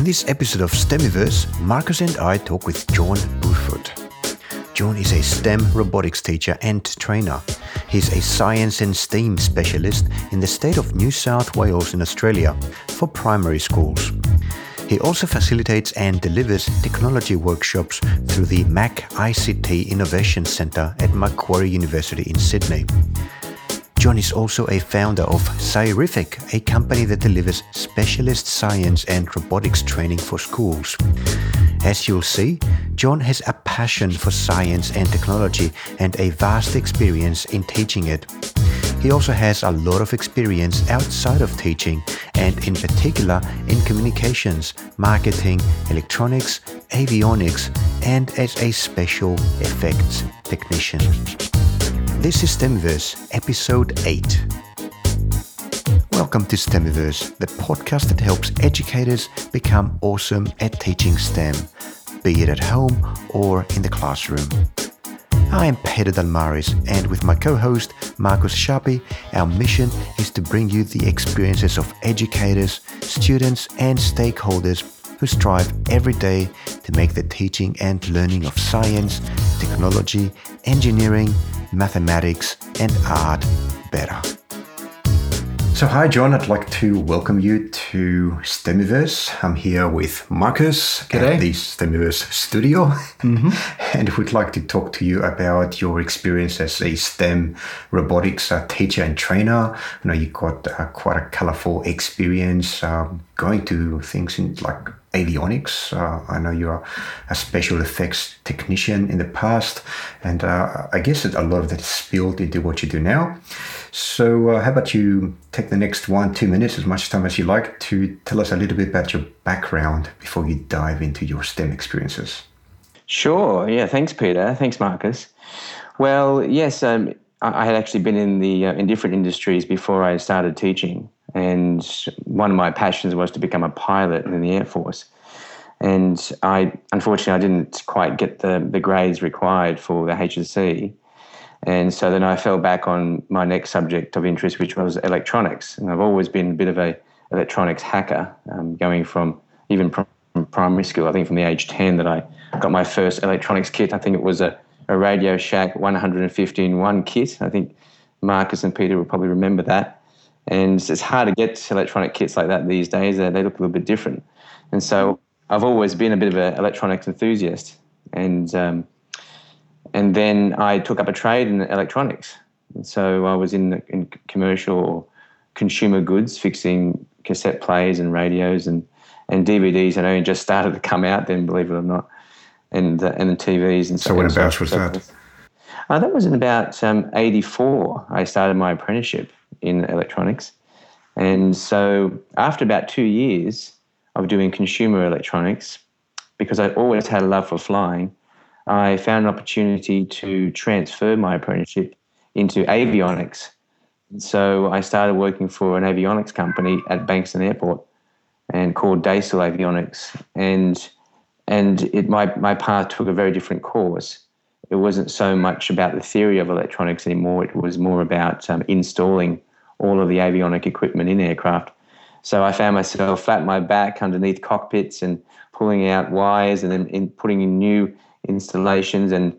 In this episode of STEMiverse, Marcus and I talk with John Burfoot. John is a STEM robotics teacher and trainer. He's a science and STEAM specialist in the state of New South Wales in Australia for primary schools. He also facilitates and delivers technology workshops through the Mac ICT Innovation Centre at Macquarie University in Sydney. John is also a founder of Sci-riffic, a company that delivers specialist science and robotics training for schools. As you'll see, John has a passion for science and technology and a vast experience in teaching it. He also has a lot of experience outside of teaching and in particular in communications, marketing, electronics, avionics, and as a special effects technician. This is STEMiverse, episode 8. Welcome to STEMiverse, the podcast that helps educators become awesome at teaching STEM, be it at home or in the classroom. I am Peter Dalmaris, and with my co host Marcus Schappi, our mission is to bring you the experiences of educators, students, and stakeholders who strive every day to make the teaching and learning of science, technology, engineering, mathematics, and art better. So, hi, John. I'd like to welcome you to STEMiverse. I'm here with Marcus G'day. at the STEMiverse studio, and we'd like to talk to you about your experience as a STEM robotics uh, teacher and trainer. I know you've got uh, quite a colorful experience um, going to things in like avionics. Uh, I know you're a special effects technician in the past, and uh, I guess a lot of that is spilled into what you do now. So, uh, how about you take the next one, two minutes, as much time as you like, to tell us a little bit about your background before you dive into your STEM experiences? Sure. Yeah. Thanks, Peter. Thanks, Marcus. Well, yes, um, I had actually been in the uh, in different industries before I started teaching, and one of my passions was to become a pilot in the Air Force. And I, unfortunately, I didn't quite get the the grades required for the HSC, and so then I fell back on my next subject of interest, which was electronics. And I've always been a bit of a electronics hacker, um, going from even from primary school. I think from the age ten that I got my first electronics kit. I think it was a, a Radio Shack 115 one kit. I think Marcus and Peter will probably remember that. And it's hard to get electronic kits like that these days. They look a little bit different. And so I've always been a bit of an electronics enthusiast. And um, and then I took up a trade in electronics. And so I was in, in commercial consumer goods, fixing cassette players and radios and, and DVDs had only just started to come out then, believe it or not, and uh, and the TVs and So whenabouts was so that? forth. Uh, that was in about um, 84. I started my apprenticeship in electronics. And so after about two years of doing consumer electronics, because I always had a love for flying, I found an opportunity to transfer my apprenticeship into avionics. And so I started working for an avionics company at Bankstown Airport and called Daysel Avionics. And and it my, my path took a very different course. It wasn't so much about the theory of electronics anymore. It was more about um, installing all of the avionic equipment in aircraft. So I found myself flat on my back underneath cockpits and pulling out wires and then in putting in new installations and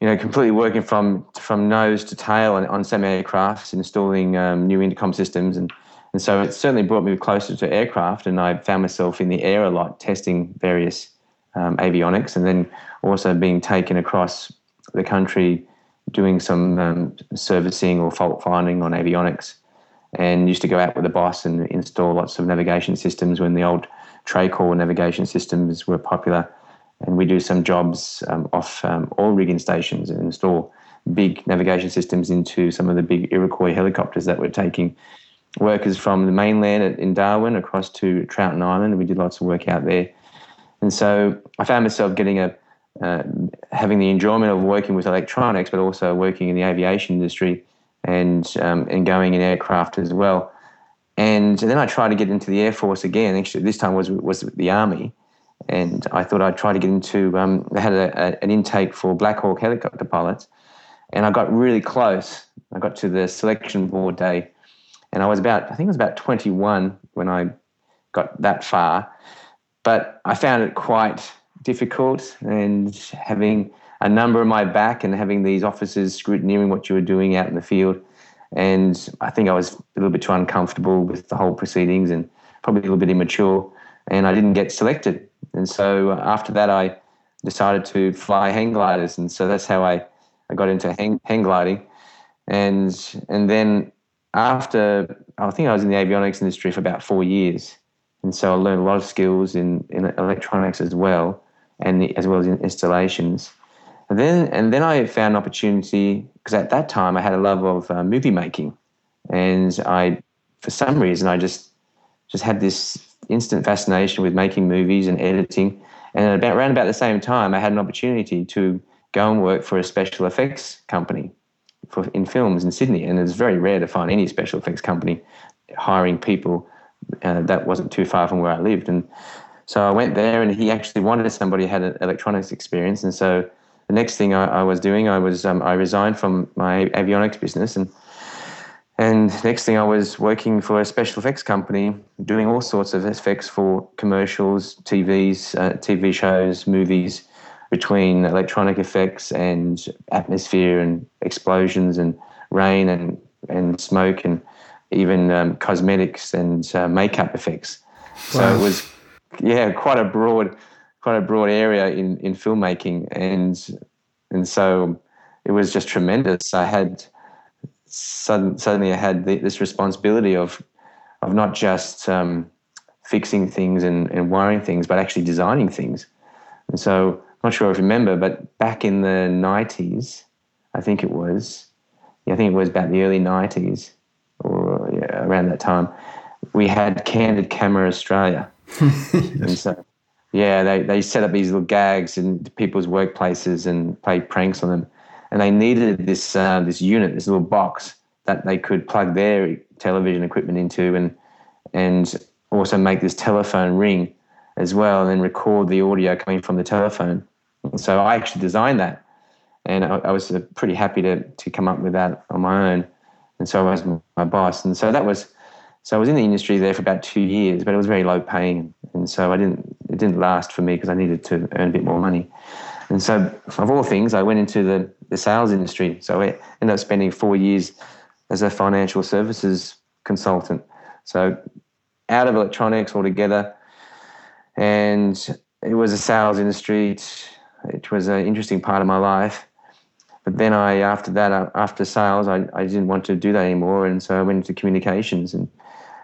you know completely working from from nose to tail on, on some aircrafts, installing um, new intercom systems and and so it certainly brought me closer to aircraft and I found myself in the air a lot testing various um, avionics and then also being taken across the country doing some um, servicing or fault finding on avionics and used to go out with the boss and install lots of navigation systems when the old Tracor navigation systems were popular. And we do some jobs um, off um, oil rigging stations and install big navigation systems into some of the big Iroquois helicopters that were taking workers from the mainland in Darwin across to Troughton Island. We did lots of work out there. And so I found myself getting a uh, having the enjoyment of working with electronics, but also working in the aviation industry and um, and going in aircraft as well. And then I tried to get into the Air Force again. Actually, this time was was the Army, and I thought I'd try to get into. Um, they had a, a, an intake for Black Hawk helicopter pilots, and I got really close. I got to the selection board day, and I was about I think it was about 21 when I got that far. but I found it quite difficult and having a number on my back and having these officers scrutineering what you were doing out in the field. And I think I was a little bit too uncomfortable with the whole proceedings and probably a little bit immature. And I didn't get selected. And so after that, I decided to fly hang gliders. And so that's how I, I got into hang, hang gliding. And, and then after, I think I was in the avionics industry for about four years. And so I learned a lot of skills in, in electronics as well, and the, as well as in installations. And then, and then I found an opportunity because at that time I had a love of uh, movie making, and I, for some reason, I just just had this instant fascination with making movies and editing. And about around about the same time, I had an opportunity to go and work for a special effects company for in films in Sydney. And it's very rare to find any special effects company hiring people uh, that wasn't too far from where I lived. And so I went there, and he actually wanted somebody who had an electronics experience. And so the next thing I, I was doing, I was um, I resigned from my avionics business, and and next thing I was working for a special effects company, doing all sorts of effects for commercials, TVs, uh, TV shows, movies, between electronic effects and atmosphere and explosions and rain and and smoke and even um, cosmetics and uh, makeup effects. Wow. So it was, yeah, quite a broad, quite a broad area in in filmmaking, and and so it was just tremendous. I had sudden, suddenly I had the, this responsibility of of not just um, fixing things and, and wiring things, but actually designing things. And so, not sure if you remember, but back in the '90s, I think it was, yeah, I think it was about the early '90s or yeah, around that time, we had Candid Camera Australia. yes. And so, yeah, they, they set up these little gags in people's workplaces and played pranks on them. And they needed this uh, this unit, this little box that they could plug their television equipment into and and also make this telephone ring as well and then record the audio coming from the telephone. And so I actually designed that. And I, I was pretty happy to, to come up with that on my own and so I was my boss. And so that was, so I was in the industry there for about two years, but it was very low paying, and so I didn't, it didn't last for me because I needed to earn a bit more money. And so, of all things, I went into the, the sales industry. So I ended up spending four years as a financial services consultant. So out of electronics altogether, and it was a sales industry. It, it was an interesting part of my life. But then I, after that, uh, after sales, I, I didn't want to do that anymore, and so I went into communications, and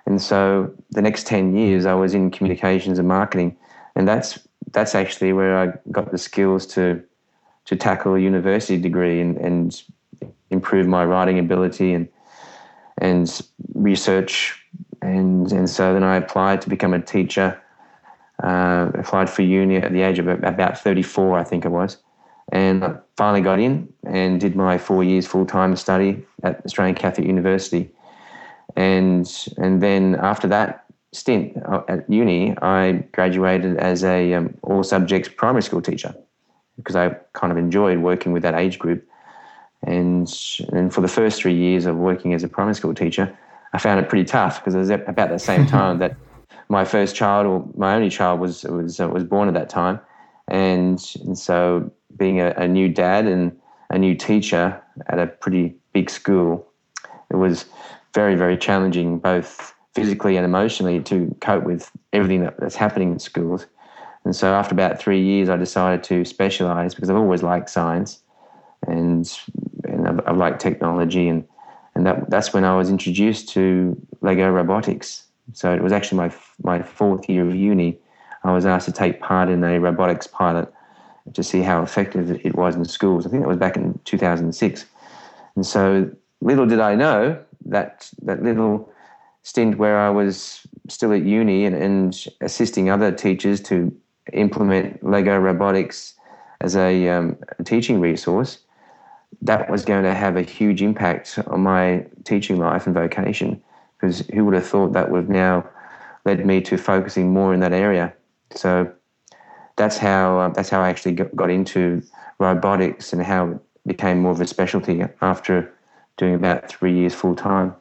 and so the next ten years I was in communications and marketing, and that's that's actually where I got the skills to to tackle a university degree and, and improve my writing ability and and research, and and so then I applied to become a teacher. Uh, applied for uni at the age of about 34, I think it was and I finally got in and did my four years full time study at Australian Catholic University. And, and then after that stint uh, at uni, I graduated as a um, all subjects primary school teacher because I kind of enjoyed working with that age group. And, and for the first three years of working as a primary school teacher, I found it pretty tough because it was about the same time that my first child or my only child was was uh, was born at that time, and, and so being a, a new dad and a new teacher at a pretty big school, it was very, very challenging, both physically and emotionally, to cope with everything that, that's happening in schools. And so, after about three years, I decided to specialize because I've always liked science and and I've, I've liked technology, and and that that's when I was introduced to Lego robotics. So it was actually my my fourth year of uni. I was asked to take part in a robotics pilot to see how effective it was in schools. I think that was back in 2006. And so little did I know that that little stint where I was still at uni and, and assisting other teachers to implement Lego robotics as a, um, a teaching resource, that was going to have a huge impact on my teaching life and vocation. Because who would have thought that would have now led me to focusing more in that area? So that's how uh, that's how I actually got into robotics and how it became more of a specialty after doing about three years full time.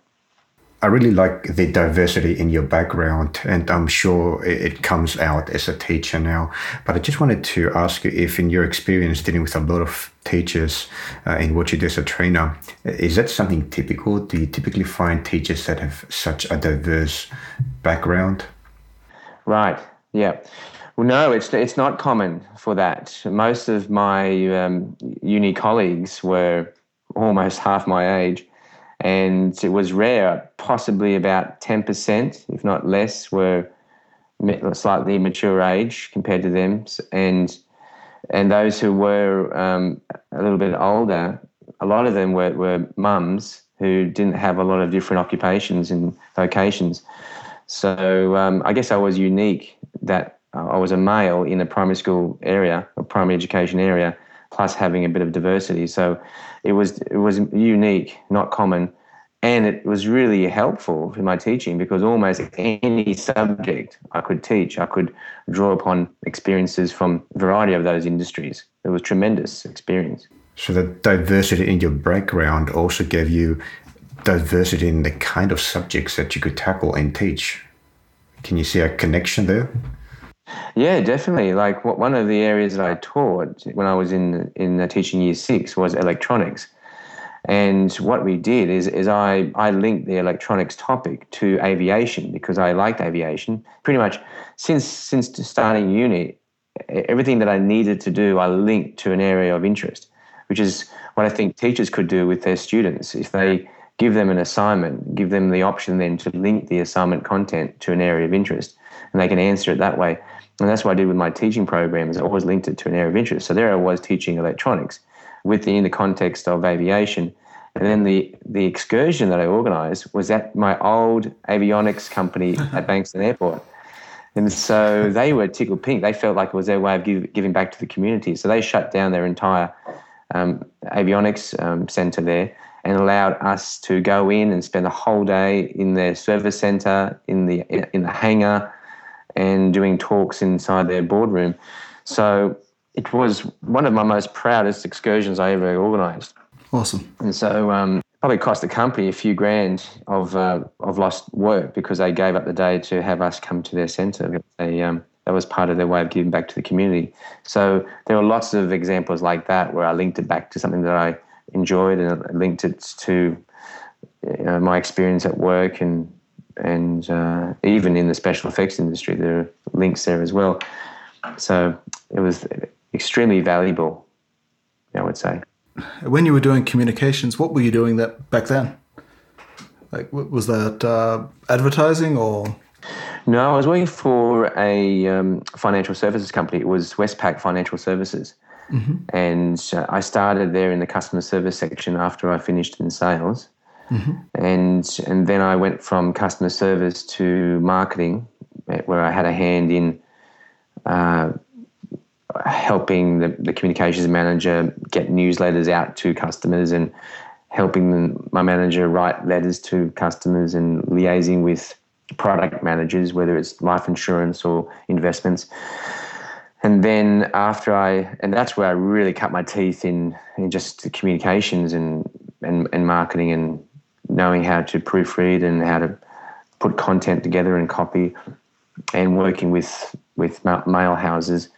I really like the diversity in your background, and I'm sure it comes out as a teacher now. But I just wanted to ask you if, in your experience dealing with a lot of teachers uh, in what you do as a trainer, is that something typical? Do you typically find teachers that have such a diverse background? Right. Yeah. Well, no, it's it's not common for that. Most of my um, uni colleagues were almost half my age and it was rare. Possibly about ten percent, if not less, were slightly mature age compared to them, and and those who were um, a little bit older, a lot of them were, were mums who didn't have a lot of different occupations and vocations. So um, I guess I was unique that I was a male in a primary school area, a primary education area, plus having a bit of diversity. So it was it was unique, not common, and it was really helpful for my teaching because almost any subject I could teach, I could draw upon experiences from a variety of those industries. It was tremendous experience. So the diversity in your background also gave you diversity in the kind of subjects that you could tackle and teach. Can you see a connection there? Yeah, definitely. Like one of the areas that I taught when I was in in teaching year six was electronics, and what we did is is I I linked the electronics topic to aviation because I liked aviation pretty much since since starting uni. Everything that I needed to do, I linked to an area of interest, which is what I think teachers could do with their students if they give them an assignment, give them the option then to link the assignment content to an area of interest, and they can answer it that way. And that's what I did with my teaching programs. I always linked it to an area of interest. So there I was teaching electronics within the context of aviation. And then the, the excursion that I organised was at my old avionics company at Bankstown Airport. And so they were tickled pink. They felt like it was their way of give, giving back to the community. So they shut down their entire um, avionics um, centre there and allowed us to go in and spend a whole day in their service centre, in the in the hangar, and doing talks inside their boardroom. So it was one of my most proudest excursions I ever organised. Awesome. And so um, probably cost the company a few grand of uh, of lost work because they gave up the day to have us come to their centre. They, um, that was part of their way of giving back to the community. So there were lots of examples like that where I linked it back to something that I enjoyed and linked it to you know, my experience at work and and uh, even in the special effects industry, there are links there as well. So it was extremely valuable, I would say. When you were doing communications, what were you doing that back then? Like, was that uh, advertising or? No, I was working for a um, financial services company. It was Westpac Financial Services. Mm-hmm. And uh, I started there in the customer service section after I finished in sales. Mm-hmm. And and then I went from customer service to marketing, where I had a hand in uh, helping the, the, communications manager get newsletters out to customers and helping my manager write letters to customers and liaising with product managers, whether it's life insurance or investments. And then after I, and that's where I really cut my teeth in, in just communications and, and, and marketing and knowing how to proofread and how to put content together and copy, and working with with mail houses.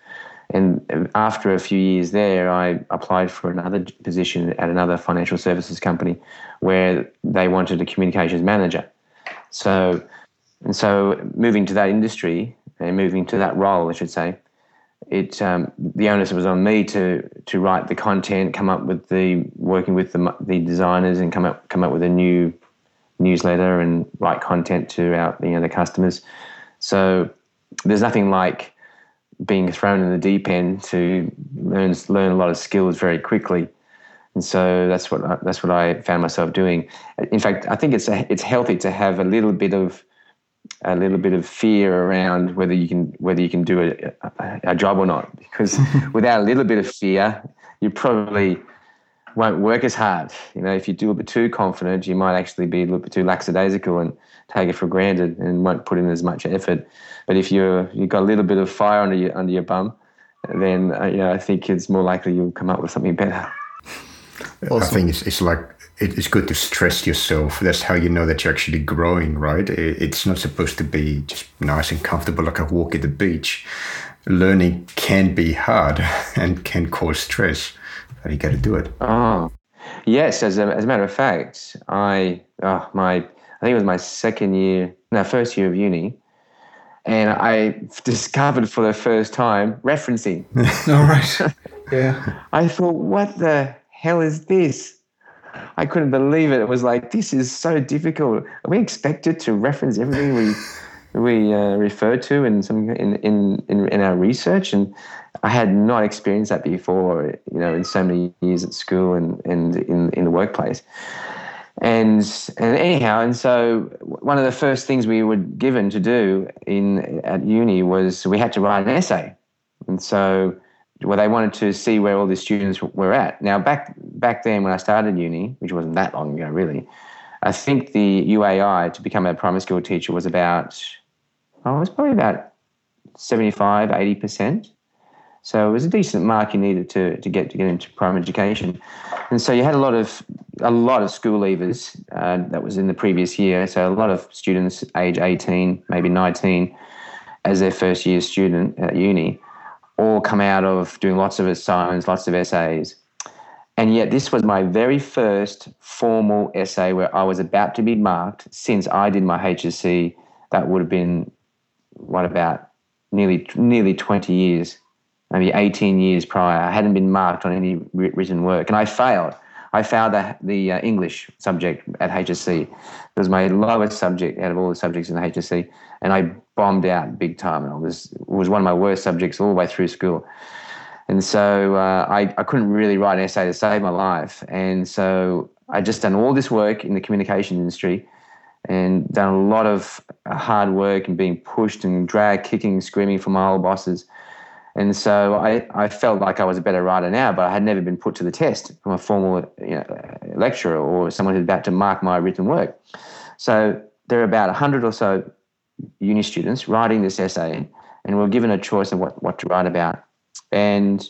And after a few years there, I applied for another position at another financial services company where they wanted a communications manager. So, and so moving to that industry and moving to that role, I should say, it um, the onus was on me to to write the content, come up with the working with the the designers, and come up come up with a new newsletter and write content to our you know the customers. So there's nothing like being thrown in the deep end to learn learn a lot of skills very quickly. And so that's what I, that's what I found myself doing. In fact, I think it's a, it's healthy to have a little bit of a little bit of fear around whether you can whether you can do a, a, a job or not. Because without a little bit of fear, you probably won't work as hard. You know, if you do a bit too confident, you might actually be a little bit too lackadaisical and take it for granted and won't put in as much effort. But if you're you've got a little bit of fire under your under your bum, then uh, you know, I think it's more likely you'll come up with something better. Awesome. I think it's, it's like it's good to stress yourself. That's how you know that you're actually growing, right? It's not supposed to be just nice and comfortable like a walk at the beach. Learning can be hard and can cause stress, but you got to do it. Oh, yes. As a, as a matter of fact, I oh, my I think it was my second year, no, first year of uni, and I discovered for the first time referencing. All right. Yeah. I thought, what the hell is this? I couldn't believe it. It was like this is so difficult. Are we expected to reference everything we we uh, refer to in some in, in in in our research? And I had not experienced that before. You know, in so many years at school and and in in the workplace. And and anyhow, and so one of the first things we were given to do in at uni was we had to write an essay, and so well, they wanted to see where all the students were at. Now, back back then when I started uni, which wasn't that long ago, really, I think the UAI to become a primary school teacher was about, oh, it was probably about 75, 80 percent. So it was a decent mark you needed to, to get to get into primary education, and so you had a lot of a lot of school leavers. Uh, that was in the previous year. So a lot of students age 18, maybe 19, as their first year student at uni all come out of doing lots of assignments, lots of essays. And yet, this was my very first formal essay where I was about to be marked since I did my HSC. That would have been, what, about nearly, nearly 20 years, maybe 18 years prior. I hadn't been marked on any written work. And I failed. I failed the, the uh, English subject at HSC. It was my lowest subject out of all the subjects in the HSC, and I bombed out big time. And it was it was one of my worst subjects all the way through school. And so uh, I, I couldn't really write an essay to save my life. And so I just done all this work in the communication industry and done a lot of hard work and being pushed and dragged, kicking, screaming from my old bosses and so I, I felt like I was a better writer now, but I had never been put to the test from a formal you know, lecturer or someone who's about to mark my written work. So there are about 100 or so uni students writing this essay, and we are given a choice of what, what to write about. And,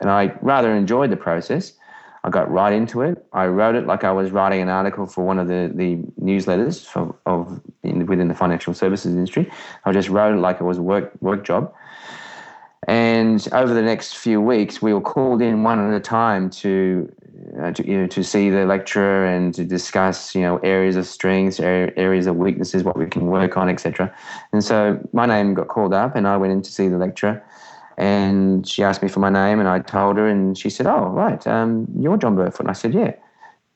and I rather enjoyed the process. I got right into it. I wrote it like I was writing an article for one of the, the newsletters of, of in, within the financial services industry. I just wrote it like it was a work, work job and over the next few weeks, we were called in one at a time to, uh, to, you know, to see the lecturer and to discuss, you know, areas of strengths, areas of weaknesses, what we can work on, etc. And so my name got called up, and I went in to see the lecturer. And she asked me for my name, and I told her, and she said, "Oh, right, um, you're John Burfoot." And I said, "Yeah."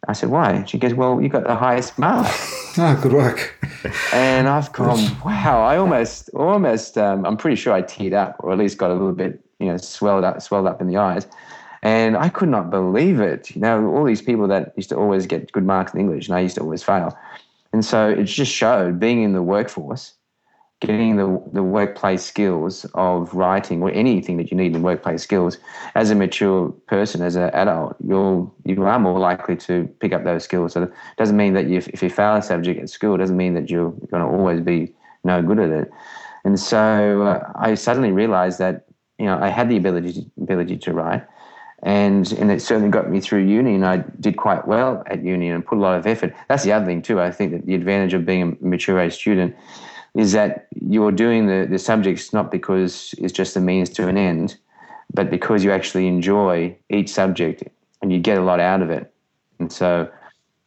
I said, "Why?" She goes, "Well, you got the highest mark." Ah, good work. and I've gone, wow! I almost, almost, um, I'm pretty sure I teared up, or at least got a little bit, you know, swelled up, swelled up in the eyes. And I could not believe it. You know, all these people that used to always get good marks in English, and I used to always fail. And so it just showed being in the workforce getting the, the workplace skills of writing or anything that you need in workplace skills as a mature person as an adult you'll you are more likely to pick up those skills so it doesn't mean that you, if you fail a subject at school it doesn't mean that you're going to always be no good at it and so uh, i suddenly realized that you know i had the ability ability to write and and it certainly got me through uni and I did quite well at uni and put a lot of effort. That's the other thing too. I think that the advantage of being a mature age student is that you're doing the, the subjects not because it's just a means to an end, but because you actually enjoy each subject and you get a lot out of it. And so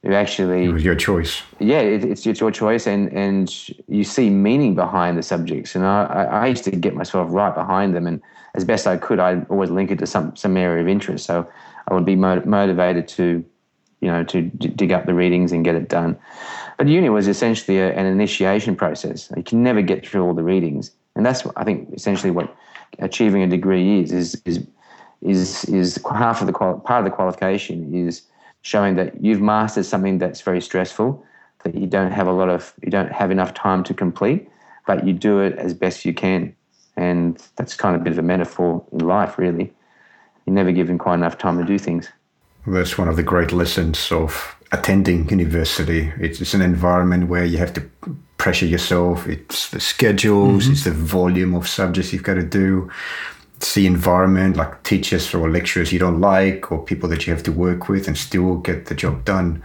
you actually. It was your choice. Yeah, it, it's, it's your choice, and, and you see meaning behind the subjects. And I, I used to get myself right behind them, and as best I could, I'd always link it to some, some area of interest. So I would be motivated to, you know, to d- dig up the readings and get it done. But uni was essentially a, an initiation process. You can never get through all the readings, and that's I think essentially what achieving a degree is is is is, is half of the part of the qualification is showing that you've mastered something that's very stressful, that you don't have a lot of you don't have enough time to complete, but you do it as best you can, and that's kind of a bit of a metaphor in life, really. You're never given quite enough time to do things. That's one of the great lessons of attending university. It's, it's, an environment where you have to pressure yourself. It's the schedules, mm-hmm. it's the volume of subjects you've got to do. The environment like teachers or lecturers you don't like or people that you have to work with and still get the job done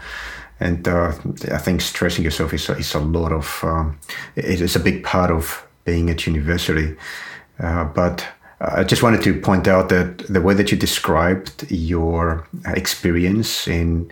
and uh, I think stressing yourself is, is a lot of um, it is a big part of being at university uh, but I just wanted to point out that the way that you described your experience in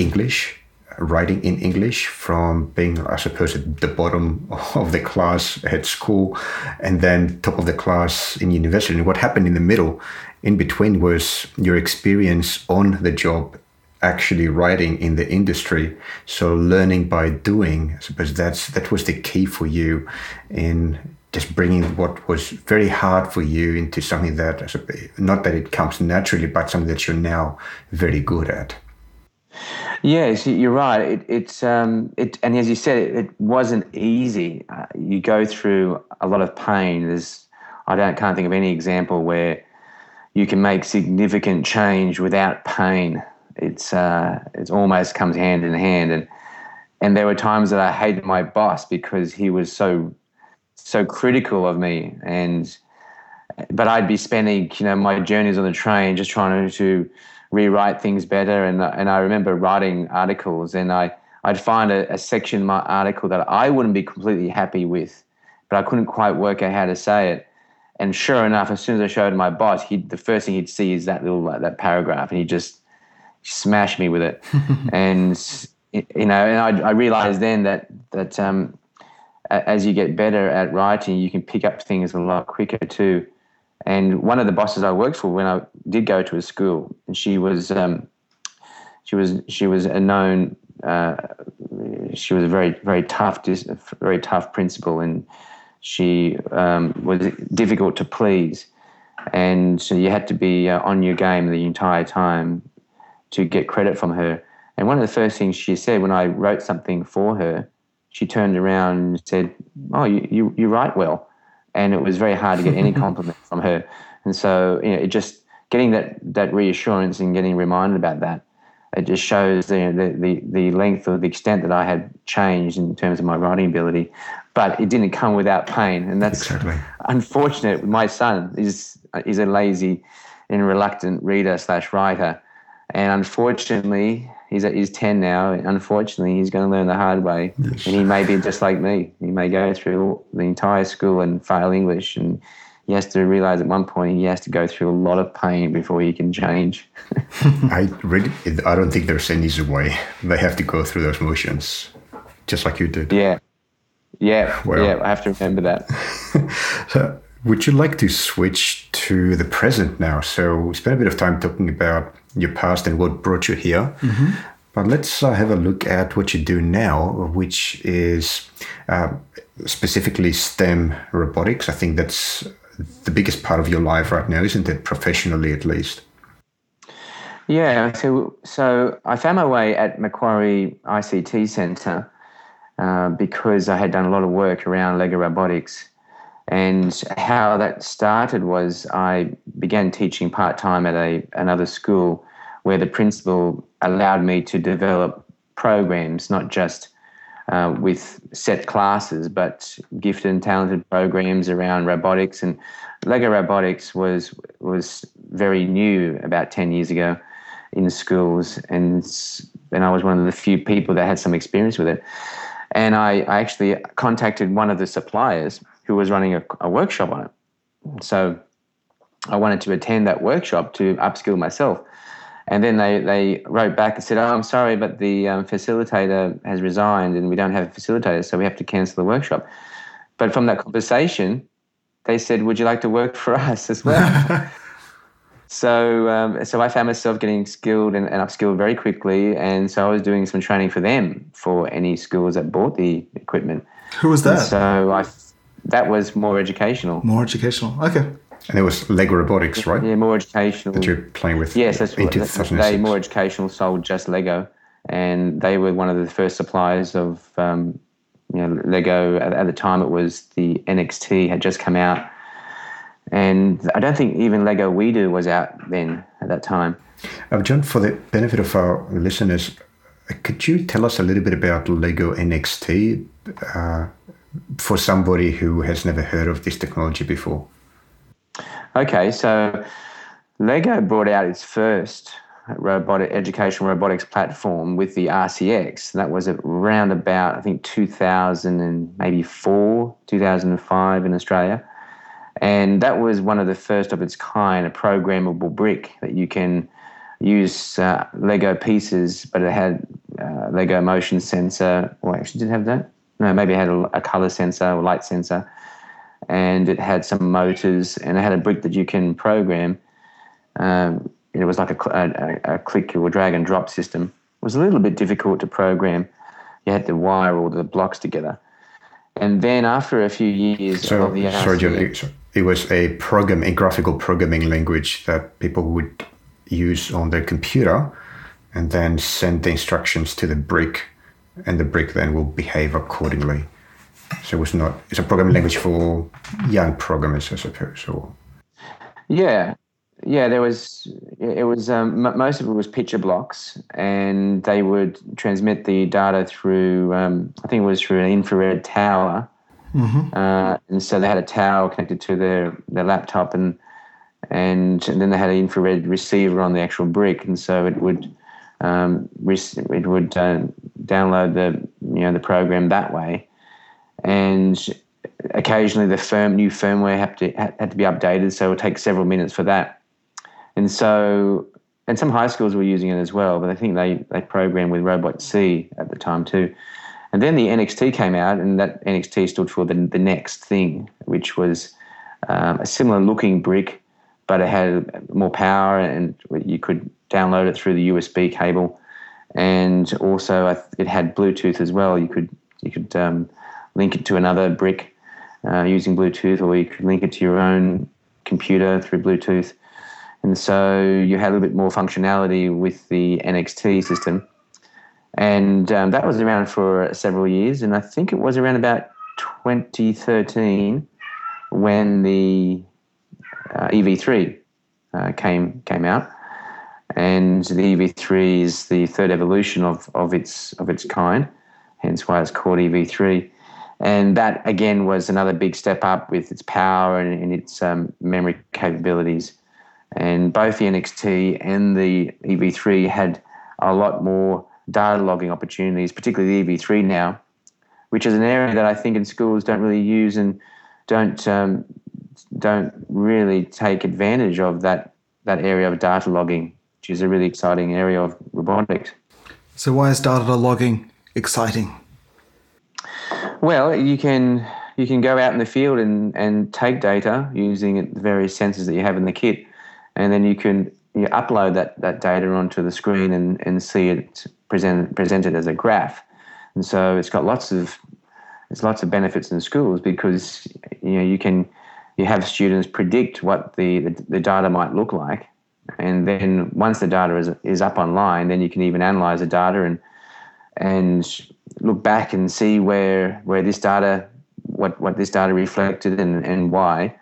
English writing in English from being, I suppose, at the bottom of the class at school and then top of the class in university. And what happened in the middle, in between, was your experience on the job actually writing in the industry so learning by doing i suppose that's that was the key for you in just bringing what was very hard for you into something that not that it comes naturally but something that you're now very good at Yes, you're right. It, it's um, it, and as you said, it, it wasn't easy. Uh, you go through a lot of pain. There's, I don't can't think of any example where you can make significant change without pain. It's uh, it almost comes hand in hand, and and there were times that I hated my boss because he was so so critical of me, and but I'd be spending you know my journeys on the train just trying to rewrite things better. And and I remember writing articles, and I I'd find a, a section in my article that I wouldn't be completely happy with, but I couldn't quite work out how to say it. And sure enough, as soon as I showed my boss, he the first thing he'd see is that little like, that paragraph, and he just smashed me with it. and you know, and I, I realized then that that um, as you get better at writing, you can pick up things a lot quicker too. And one of the bosses I worked for when I did go to a school, and she was um, she was she was a known uh, she was a very very tough very tough principal, and she um, was difficult to please, and so you had to be uh, on your game the entire time to get credit from her. And one of the first things she said when I wrote something for her, she turned around and said, "Oh, you you, you write well." And it was very hard to get any compliment from her. And so, you know, it just getting that that reassurance and getting reminded about that, it just shows the, the the the length or the extent that I had changed in terms of my writing ability. But it didn't come without pain, and that's exactly. unfortunate. My son is is a lazy and reluctant reader slash writer, and unfortunately, he's he's ten now. Unfortunately, he's going to learn the hard way, yes. and he may be just like me. He may go through the entire school and fail English, and he has to realize at one point he has to go through a lot of pain before he can change. I really, I don't think there's any easy way. They have to go through those motions, just like you did. Yeah, yeah, well, yeah. I have to remember that. so, would you like to switch to the present now? So we spent a bit of time talking about your past and what brought you here. Mm-hmm. But let's uh, have a look at what you do now, which is uh, specifically STEM robotics. I think that's the biggest part of your life right now, isn't it? Professionally, at least. Yeah. So, so I found my way at Macquarie ICT Centre uh, because I had done a lot of work around Lego robotics. And how that started was I began teaching part time at a another school where the principal allowed me to develop programs, not just uh, with set classes, but gifted and talented programs around robotics. And Lego robotics was was very new about ten years ago in schools, and and I was one of the few people that had some experience with it. And I, I actually contacted one of the suppliers who was running a, a workshop on it. So I wanted to attend that workshop to upskill myself. And then they, they wrote back and said, Oh, I'm sorry, but the um, facilitator has resigned and we don't have a facilitator, so we have to cancel the workshop. But from that conversation, they said, Would you like to work for us as well? so, um, so I found myself getting skilled and, and upskilled very quickly. And so I was doing some training for them for any schools that bought the equipment. Who was that? And so I that was more educational. More educational. Okay. And it was Lego Robotics, right? Yeah, more educational. That you're playing with. Yes, that's what they more educational sold just Lego, and they were one of the first suppliers of um, you know Lego. At, at the time, it was the NXT had just come out, and I don't think even Lego WeDo was out then at that time. Uh, John, for the benefit of our listeners, could you tell us a little bit about Lego NXT? Uh, for somebody who has never heard of this technology before? Okay, so Lego brought out its first robotic educational robotics platform with the RCX. That was around about I think 2000 and maybe four, 2005 in Australia, and that was one of the first of its kind, a programmable brick that you can use uh, Lego pieces, but it had uh, Lego motion sensor. Well, actually, did have that? No, maybe it had a, a color sensor or light sensor, and it had some motors, and it had a brick that you can program. Um, it was like a, a, a, click or drag and drop system. It was a little bit difficult to program. You had to wire all the blocks together. And then after a few years so, of the sorry, John, it, it was a program, a graphical programming language that people would use on their computer and then send the instructions to the brick and the brick then will behave accordingly. So it's not, it's a programming language for young programmers, I suppose. Or... Yeah, yeah, there was it was um, most of it was picture blocks, and they would transmit the data through um, I think it was through an infrared tower, mm-hmm. uh, and so they had a tower connected to their their laptop, and, and and then they had an infrared receiver on the actual brick, and so it would um, it would uh, download the you know the program that way, and occasionally the firm new firmware had to had to be updated, so it would take several minutes for that and so, and some high schools were using it as well, but I think they, they programmed with Robot C at the time too. And then the NXT came out, and that NXT stood for the, the next thing, which was um, a similar looking brick, but it had more power and you could download it through the USB cable. And also, it had Bluetooth as well. You could you could um, link it to another brick uh, using Bluetooth, or you could link it to your own computer through Bluetooth. And so you had a little bit more functionality with the NXT system. And um, that was around for several years. And I think it was around about 2013 when the uh, EV3 uh, came came out. And the EV3 is the third evolution of, of its of its kind, hence why it's called EV3. And that again was another big step up with its power and, and its um, memory capabilities. And both the NXT and the EV3 had a lot more data logging opportunities, particularly the EV3 now, which is an area that I think in schools don't really use and don't um, don't really take advantage of that that area of data logging, which is a really exciting area of robotics. So why is data logging exciting? Well, you can you can go out in the field and, and take data using the various sensors that you have in the kit and then you can you upload that, that data onto the screen and, and see it present, presented as a graph. And so it's got lots of there's lots of benefits in schools because you know you can you have students predict what the, the, the data might look like, and then once the data is is up online, then you can even analyze the data and and look back and see where where this data what what this data reflected and, and why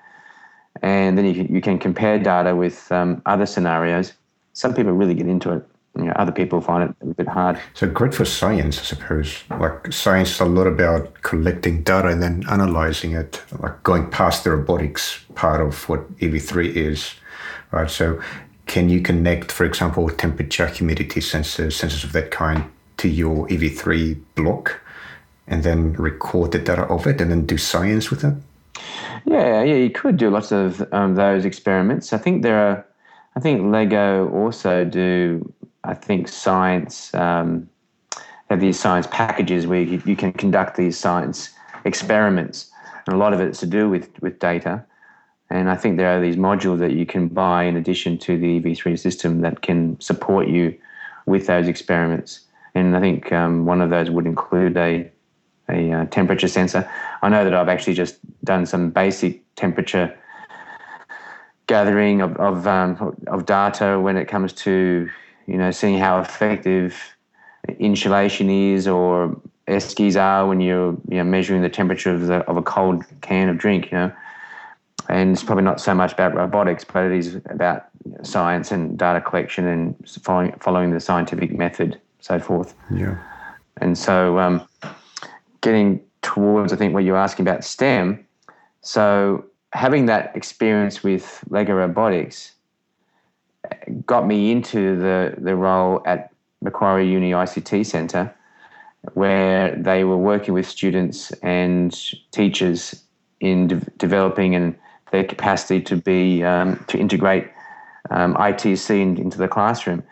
and then you can, you can compare data with um, other scenarios. Some people really get into it. You know, other people find it a bit hard. So great for science, I suppose. Like science is a lot about collecting data and then analyzing it, like going past the robotics part of what EV3 is, right? So can you connect, for example, temperature, humidity sensors, sensors of that kind to your EV3 block and then record the data of it and then do science with it? Yeah, yeah, you could do lots of um, those experiments. I think there are. I think Lego also do. I think science um, have these science packages where you, you can conduct these science experiments, and a lot of it's to do with with data. And I think there are these modules that you can buy in addition to the EV3 system that can support you with those experiments. And I think um, one of those would include a a uh, temperature sensor. I know that I've actually just done some basic temperature gathering of of, um, of data when it comes to you know seeing how effective insulation is or eskies are when you're you know, measuring the temperature of the of a cold can of drink. You know, and it's probably not so much about robotics, but it is about science and data collection and following following the scientific method, so forth. Yeah. And so, um, getting towards, I think, what you're asking about STEM. So having that experience with Lego Robotics got me into the, the role at Macquarie Uni ICT Centre, where they were working with students and teachers in de- developing and their capacity to be um, to integrate um, ITC in, into the classroom.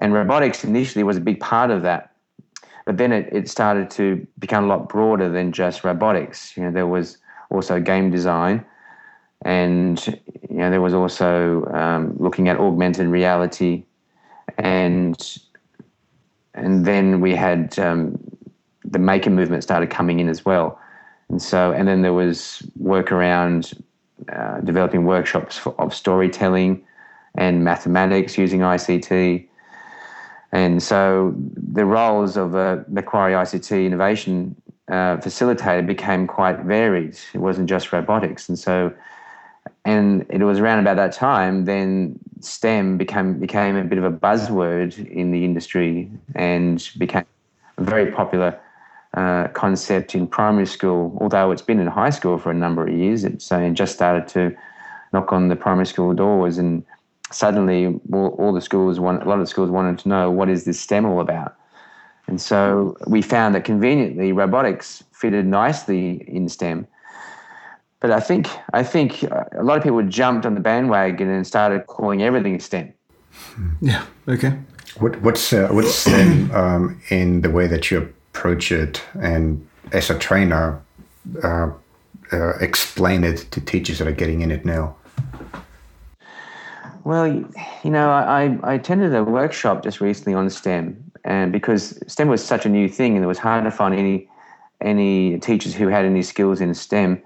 And robotics initially was a big part of that, but then it, it started to become a lot broader than just robotics. You know, there was also game design, and you know there was also um, looking at augmented reality, and and then we had um, the maker movement started coming in as well, and so and then there was work around uh, developing workshops for, of storytelling and mathematics using ICT. And so the roles of a Macquarie ICT innovation uh, facilitator became quite varied. It wasn't just robotics. And so and it was around about that time then STEM became became a bit of a buzzword in the industry and became a very popular uh, concept in primary school. Although it's been in high school for a number of years, it's uh, just started to knock on the primary school doors, and suddenly all, all the schools want a lot of the schools wanted to know what is this STEM all about. And so we found that conveniently robotics fitted nicely in STEM but I think I think a lot of people jumped on the bandwagon and started calling everything STEM. Yeah. Okay. What, what's uh, what's STEM um, in the way that you approach it, and as a trainer, uh, uh, explain it to teachers that are getting in it now? Well, you know, I, I attended a workshop just recently on STEM, and because STEM was such a new thing, and it was hard to find any any teachers who had any skills in STEM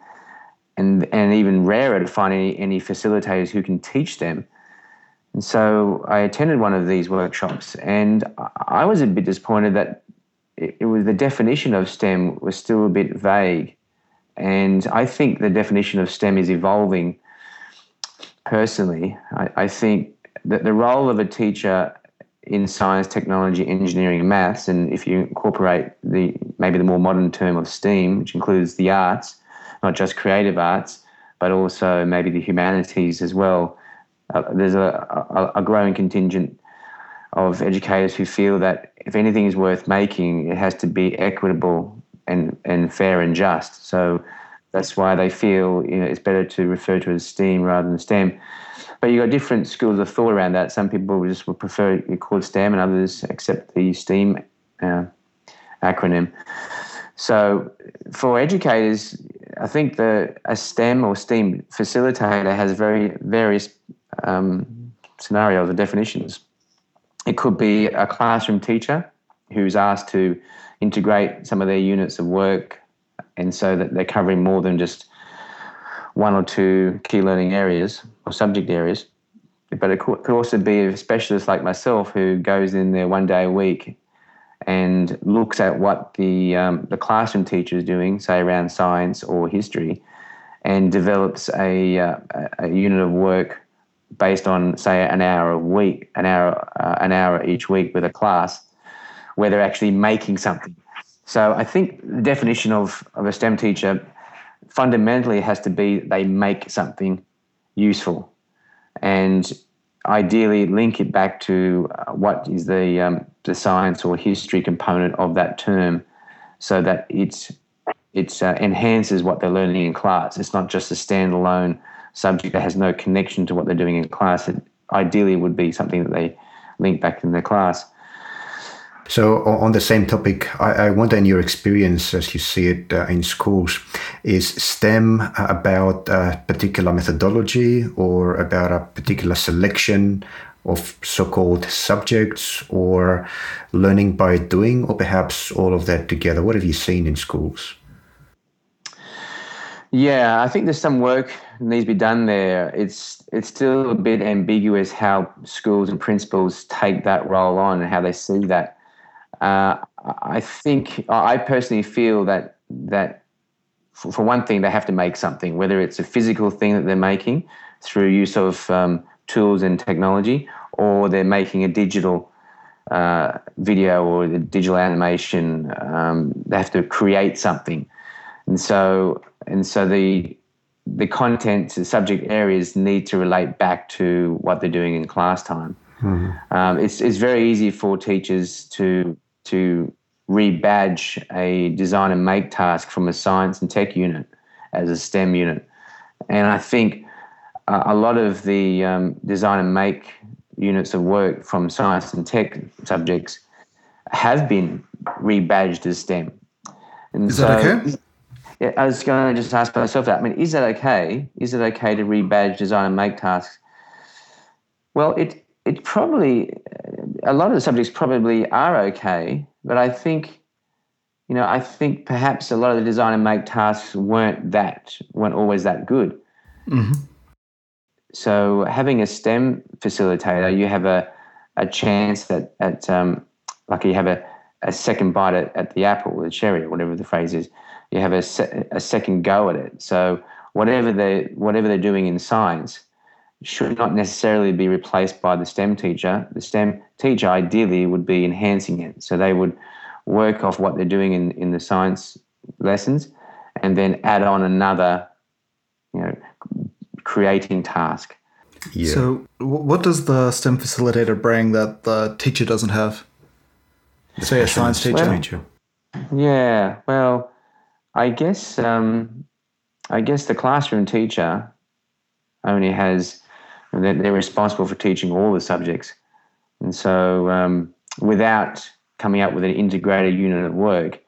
and and even rarer to find any, any facilitators who can teach them. And so I attended one of these workshops, and I was a bit disappointed that it, was the definition of STEM was still a bit vague, and I think the definition of STEM is evolving. Personally, I, I think that the role of a teacher in science, technology, engineering, and maths, and if you incorporate the maybe the more modern term of STEAM, which includes the arts, not just creative arts, but also maybe the humanities as well. Uh, there's a, a, a, growing contingent of educators who feel that if anything is worth making, it has to be equitable and, and fair and just. So that's why they feel you know, it's better to refer to it as STEAM rather than STEM. But you've got different schools of thought around that. Some people just would prefer it called STEM, and others accept the STEAM uh, acronym. So for educators, I think the a STEM or STEAM facilitator has very various um, scenarios or definitions. It could be a classroom teacher who's asked to integrate some of their units of work, and so that they're covering more than just one or two key learning areas or subject areas. But it could, also be a specialist like myself who goes in there one day a week and looks at what the um, the classroom teacher is doing, say around science or history, and develops a uh, a unit of work based on say an hour a week, an hour uh, an hour each week with a class, where they're actually making something. So I think the definition of, of a STEM teacher fundamentally has to be they make something useful, and ideally link it back to uh, what is the um, the science or history component of that term, so that it's it uh, enhances what they're learning in class. It's not just a standalone subject that has no connection to what they're doing in class. It ideally would be something that they link back in their class. So, on the same topic, I, wonder, in your experience as you see it uh, in schools, is STEM about a particular methodology or about a particular selection of so called subjects or learning by doing, or perhaps all of that together? What have you seen in schools? Yeah, I think there's some work needs to be done there. It's it's still a bit ambiguous how schools and principals take that role on and how they see that uh, I think I personally feel that that for, for, one thing they have to make something, whether it's a physical thing that they're making through use of um, tools and technology, or they're making a digital uh, video or a digital animation. Um, they have to create something, and so and so the the content, the subject areas need to relate back to what they're doing in class time. Um, it's, it's very easy for teachers to to rebadge a design and make task from a science and tech unit as a STEM unit, and I think uh, a lot of the um, design and make units of work from science and tech subjects have been rebadged as STEM. And Is that okay? Yeah, I was going to just ask myself that. I mean, is that okay? Is it okay to rebadge design and make tasks? Well, it it probably a lot of the subjects probably are okay, but I think you know I think perhaps a lot of the design and make tasks weren't that weren't always that good. So having a STEM facilitator, you have a a chance that at um, like you have a, a second bite at, at the apple, or the cherry, or whatever the phrase is. You have a, se- a second go at it. So whatever they whatever they're doing in science should not necessarily be replaced by the STEM teacher. The STEM teacher ideally would be enhancing it. So they would work off what they're doing in, in the science lessons and then add on another, you know, creating task. Yeah. So, what does the STEM facilitator bring that the teacher doesn't have? Say a science teacher. Well- teacher. Yeah, well, I guess um, I guess the classroom teacher only has they're, they're responsible for teaching all the subjects, and so um, without coming up with an integrated unit of work,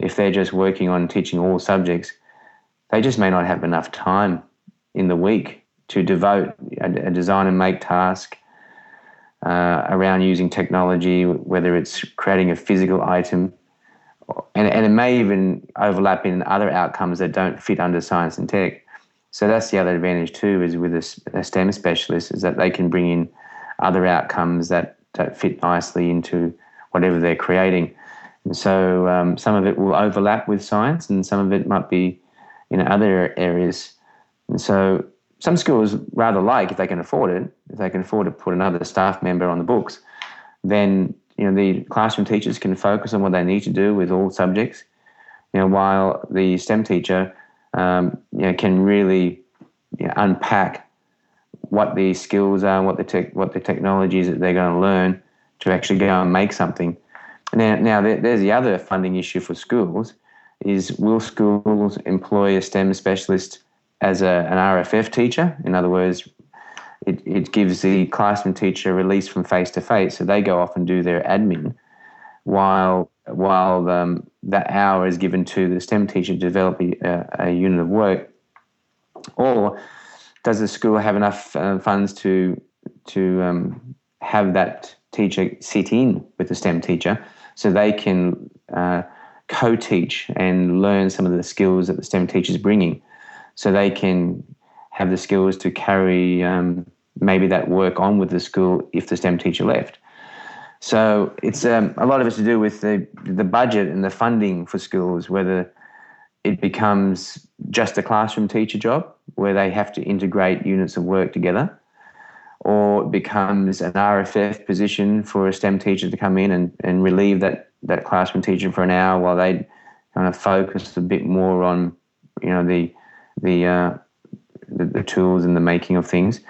if they're just working on teaching all subjects, they just may not have enough time in the week to devote a, a design and make task uh, around using technology, whether it's creating a physical item and, and it may even overlap in other outcomes that don't fit under science and tech. So that's the other advantage too, is with a STEM specialist, is that they can bring in other outcomes that, that fit nicely into whatever they're creating. And so um, some of it will overlap with science, and some of it might be in other areas. And so some schools rather like, if they can afford it, if they can afford to put another staff member on the books, then you know the classroom teachers can focus on what they need to do with all subjects. You know, while the STEM teacher um, you know, can really you know, unpack what the skills are, what the tech, what the technologies that they're going to learn to actually go and make something. Now, now there's the other funding issue for schools: is will schools employ a STEM specialist as a, an RFF teacher? In other words, it, it gives the classroom teacher release from face to face, so they go off and do their admin, while while um, that hour is given to the STEM teacher to develop a, a unit of work. Or does the school have enough uh, funds to to um, have that teacher sit in with the STEM teacher so they can uh, co-teach and learn some of the skills that the STEM teacher is bringing, so they can have the skills to carry um, maybe that work on with the school if the STEM teacher left. So it's um, a lot of it's to do with the the budget and the funding for schools, whether it becomes just a classroom teacher job where they have to integrate units of work together, or it becomes an RFF position for a STEM teacher to come in and, and relieve that, that classroom teacher for an hour while they kind of focus a bit more on you know the the uh, the, the tools and the making of things,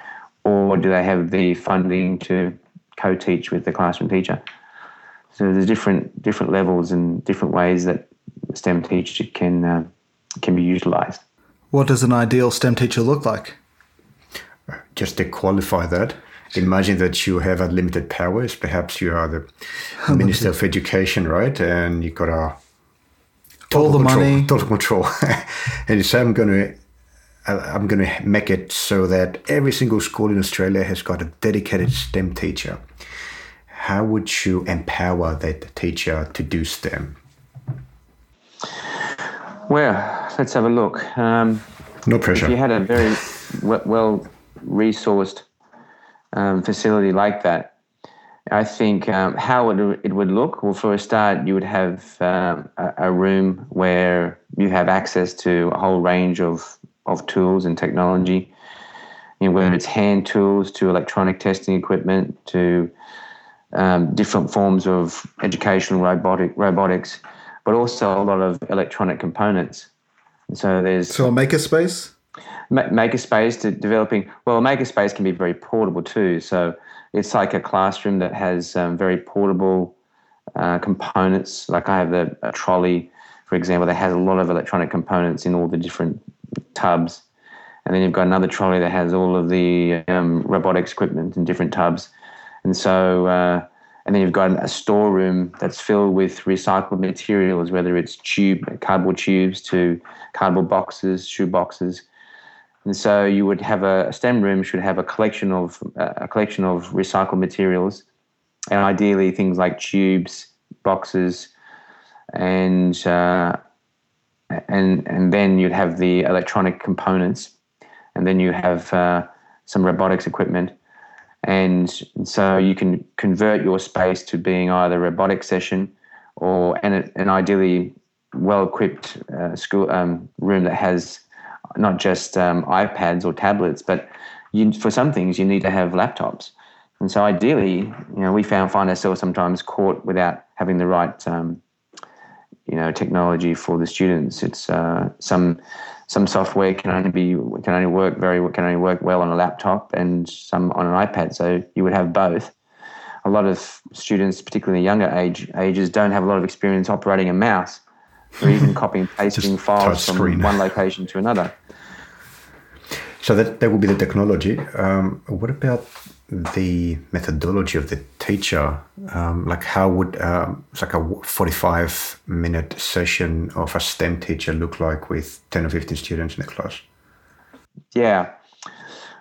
or do they have the funding to co-teach with the classroom teacher? So there's different different levels and different ways that the STEM teacher can uh, can be utilised. What does an ideal STEM teacher look like? Just to qualify that, imagine that you have unlimited powers. Perhaps you are the Minister of Education, right? And you've got a All the control, money. total control. and you say, I'm going to. I'm going to make it so that every single school in Australia has got a dedicated STEM teacher. How would you empower that teacher to do STEM? Well, let's have a look. Um, No pressure. if you had a very well resourced um, facility like that, I think um, how it, it would look. Well, for a start, you would have um, a, a room where you have access to a whole range of, of tools and technology. You know, whether it's hand tools to electronic testing equipment to um, different forms of educational robotic robotics, but also a lot of electronic components. So there's So a makerspace? Makerspace to developing well, Makerspace can be very portable too. So it's like a classroom that has um, very portable uh, components. Like I have the, a trolley, for example, that has a lot of electronic components in all the different tubs. And then you've got another trolley that has all of the um, robotics equipment in different tubs. And so, uh, and then you've got a storeroom that's filled with recycled materials, whether it's tube, cardboard tubes to cardboard boxes, shoe boxes. And so you would have a, a STEM room should have a collection of uh, a collection of recycled materials, and ideally things like tubes, boxes, and uh, and and then you'd have the electronic components, and then you have uh, some robotics equipment, and so you can convert your space to being either a robotic session or an, an ideally well equipped uh, school um, room that has not just um, iPads or tablets, but you, for some things you need to have laptops. And so ideally, you know, we found find ourselves sometimes caught without having the right, um, you know, technology for the students. It's uh, some some software can only be can only work very can only work well on a laptop and some on an iPad. So you would have both. A lot of students, particularly younger age ages, don't have a lot of experience operating a mouse or even copying and pasting files from screen. one location to another. So that that would be the technology. Um, what about the methodology of the teacher? Um, like how would um, like a forty-five minute session of a STEM teacher look like with ten or fifteen students in the class? Yeah.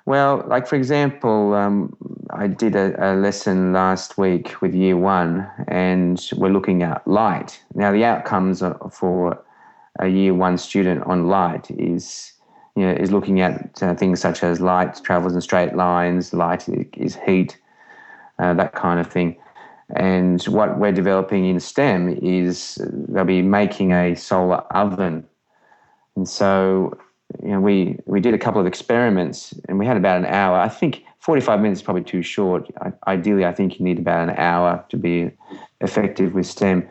Well, like for example, um, I did a, a, lesson last week with year one, and we're looking at light. Now, the outcomes for a year one student on light is you know, is looking at uh, things such as light travels in straight lines, light is heat, uh, that kind of thing. And what we're developing in STEM is they'll be making a solar oven. And so, you know, we, we did a couple of experiments and we had about an hour. I think 45 minutes is probably too short. I, ideally, I think you need about an hour to be effective with STEM.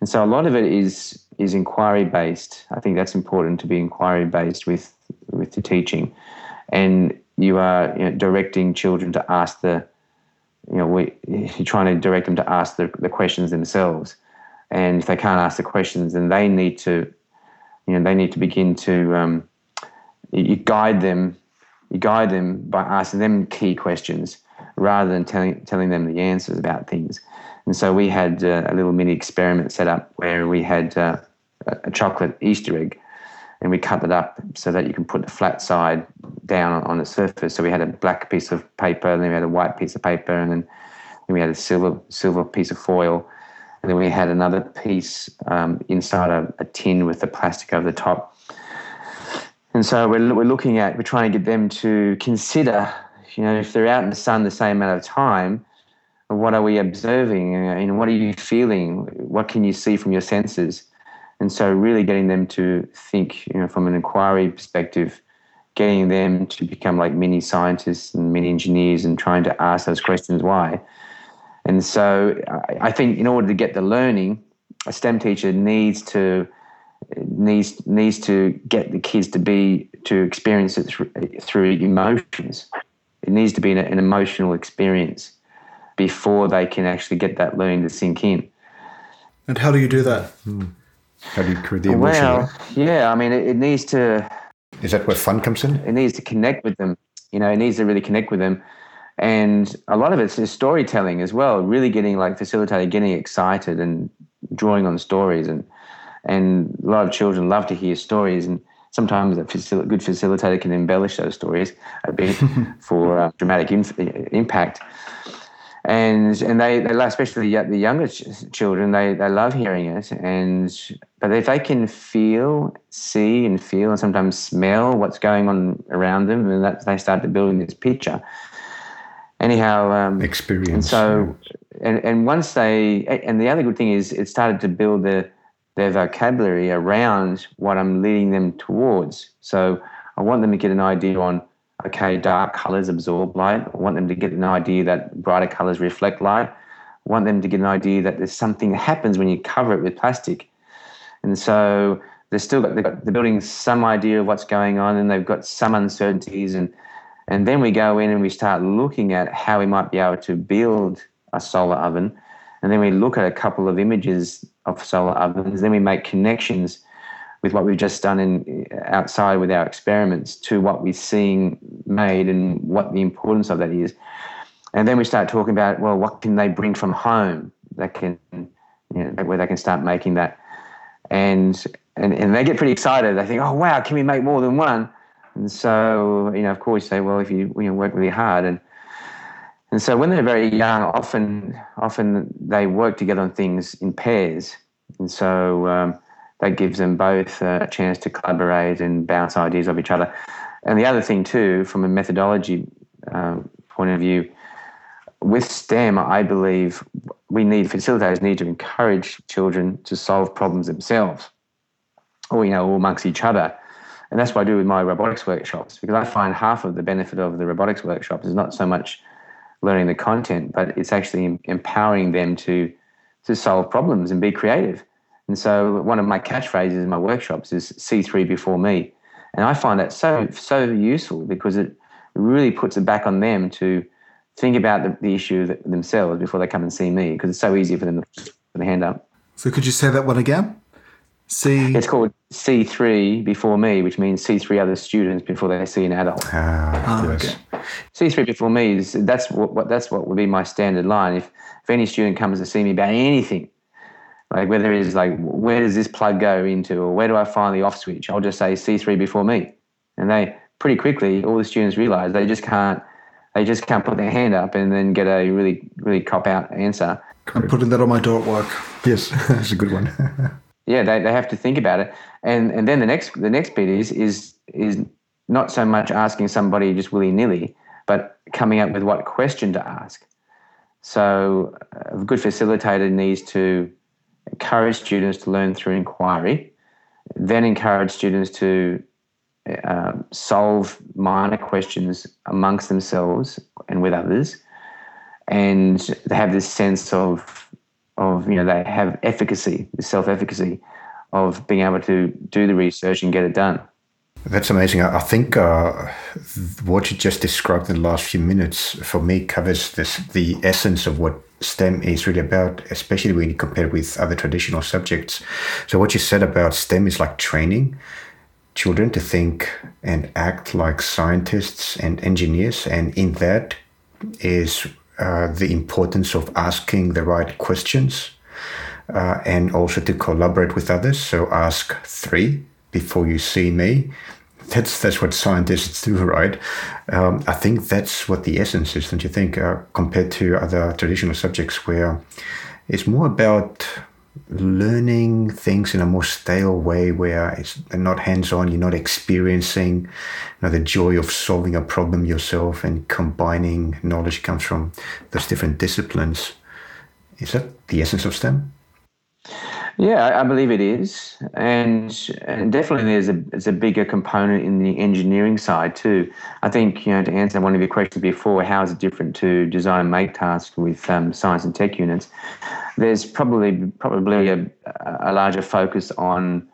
And so a lot of it is is inquiry based. I think that's important to be inquiry based with with the teaching, and you are you know, directing children to ask the, you know, we, you're trying to direct them to ask the, the questions themselves, and if they can't ask the questions, then they need to, you know, they need to begin to, um, you guide them, you guide them by asking them key questions rather than telling telling them the answers about things. And so we had uh, a little mini experiment set up where we had uh, a chocolate Easter egg and we cut it up so that you can put the flat side down on the surface. So we had a black piece of paper, and then we had a white piece of paper, and then, then we had a silver silver piece of foil, and then we had another piece um, inside a, a, tin with the plastic over the top. And so we're, we're looking at we're trying to get them to consider, you know, if they're out in the sun the same amount of time, what are we observing? and what are you feeling? What can you see from your senses? And so, really getting them to think, you know, from an inquiry perspective, getting them to become like mini scientists and mini engineers and trying to ask those questions why. And so, I think in order to get the learning, a STEM teacher needs to needs needs to get the kids to be to experience it through, through emotions. It needs to be an, an emotional experience before they can actually get that learning to sink in. And how do you do that? Hmm. How do you create the emotion? Well, yeah, I mean, it, it, needs to. Is that where fun comes in? It needs to connect with them. You know, it needs to really connect with them. And a lot of it's is storytelling as well, really getting like facilitated, getting excited and drawing on stories. And, and a lot of children love to hear stories. And sometimes a facil- good facilitator can embellish those stories a bit for uh, dramatic impact and and they, they love, especially the younger ch- children they, they love hearing it. And but if they can feel see and feel and sometimes smell what's going on around them and that they start to building this picture. Anyhow um, experience and so and, and once they and the other good thing is it started to build their their vocabulary around what i'm leading them towards. So i want them to get an idea on okay, dark colors absorb light. I want them to get an idea that brighter colors reflect light. I want them to get an idea that there's something that happens when you cover it with plastic. And so they're still got, they've got they're building some idea of what's going on, and they've got some uncertainties, and and then we go in and we start looking at how we might be able to build a solar oven, and then we look at a couple of images of solar ovens, then we make connections with what we've just done in outside with our experiments to what we're seeing made and what the importance of that is. And then we start talking about, well, what can they bring from home that can, you know, where they can start making that. And, and, and they get pretty excited. They think, oh, wow, can we make more than one? And so, you know, of course, you say, well, if you, you know, work really hard. And, and so when they're very young, often, often they work together on things in pairs. And so, um, that gives them both a chance to collaborate and bounce ideas off each other. And the other thing, too, from a methodology um, point of view, with STEM, I believe we need facilitators need to encourage children to solve problems themselves, or you know, or amongst each other. And that's what I do with my robotics workshops because I find half of the benefit of the robotics workshops is not so much learning the content, but it's actually empowering them to to solve problems and be creative. And so one of my catchphrases in my workshops is C3 before me. And I find that so so useful because it really puts it back on them to think about the, the issue themselves before they come and see me because it's so easy for them to put the hand up. So could you say that one again? C. It's called C3 before me, which means see three other students before they see an adult. Ah, yes. Okay. C3 before me is that's what, what that's what would be my standard line. If if any student comes to see me about anything, like whether it's like where does this plug go into or where do I find the off switch? I'll just say C3 before me. And they pretty quickly all the students realize they just can't they just can't put their hand up and then get a really really cop out answer. I'm putting that on my door at work. Yes, that's a good one. yeah, they, they have to think about it. And and then the next the next bit is is is not so much asking somebody just willy nilly, but coming up with what question to ask. So a good facilitator needs to encourage students to learn through inquiry, then encourage students to uh, solve minor questions amongst themselves and with others, and they have this sense of of you know they have efficacy, self efficacy of being able to do the research and get it done. That's amazing. I think uh, what you just described in the last few minutes for me covers this the essence of what STEM is really about, especially when you compare it with other traditional subjects. So what you said about STEM is like training children to think and act like scientists and engineers, and in that is uh, the importance of asking the right questions uh, and also to collaborate with others. So ask three before you see me. That's that's what scientists do, right? Um, I think that's what the essence is, don't you think? Uh, compared to other traditional subjects, where it's more about learning things in a more stale way, where it's not hands-on. You're not experiencing you know, the joy of solving a problem yourself and combining knowledge comes from those different disciplines. Is that the essence of STEM? Yeah, I believe it is, and, and definitely there's a there's a bigger component in the engineering side too. I think you know to answer one of your questions before, how is it different to design and make tasks with um, science and tech units? There's probably probably a, a larger focus on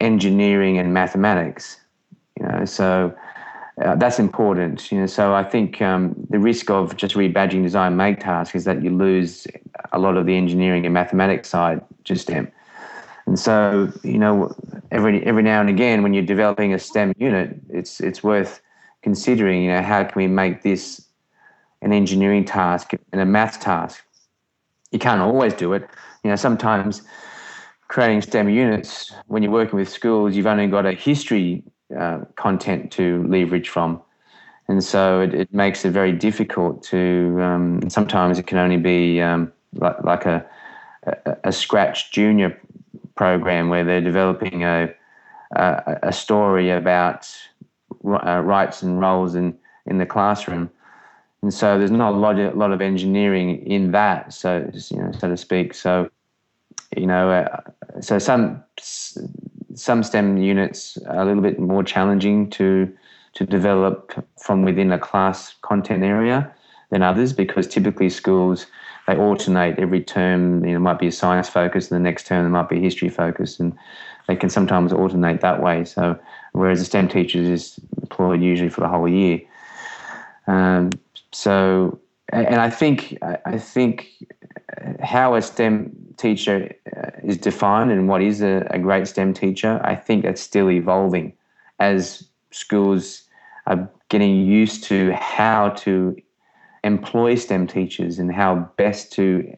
engineering and mathematics. You know, so uh, that's important. You know, so I think um, the risk of just rebadging design make tasks is that you lose a lot of the engineering and mathematics side to STEM. And so, you know, every every now and again, when you're developing a STEM unit, it's it's worth considering. You know, how can we make this an engineering task and a math task? You can't always do it. You know, sometimes creating STEM units when you're working with schools, you've only got a history uh, content to leverage from. And so it, it makes it very difficult to, um, sometimes it can only be um, like, like a, a, a Scratch junior program where they're developing a a, a story about uh, rights and roles in in the classroom, and so there's not a lot of, a lot of engineering in that, so you know, so to speak. So you know, uh, so some some STEM units are a little bit more challenging to to develop from within a class content area than others because typically schools they alternate every term. You know, might be a science focus, and the next term there might be a history focus, and they can sometimes alternate that way. So, whereas a STEM teacher is employed usually for the whole year. Um, so, and I think I think how a STEM teacher uh, is defined and what is a, a great STEM teacher, I think that's still evolving as schools are getting used to how to employ STEM teachers and how best to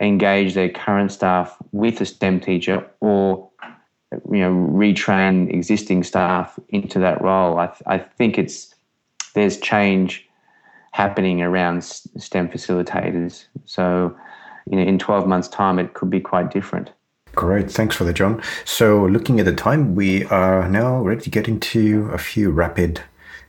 engage their current staff with a STEM teacher or you know retrain existing staff into that role. I, th- I think it's there's change happening around STEM facilitators. So you know, in 12 months' time, it could be quite different. Great, thanks for that, John. So, looking at the time, we are now ready to get into a few rapid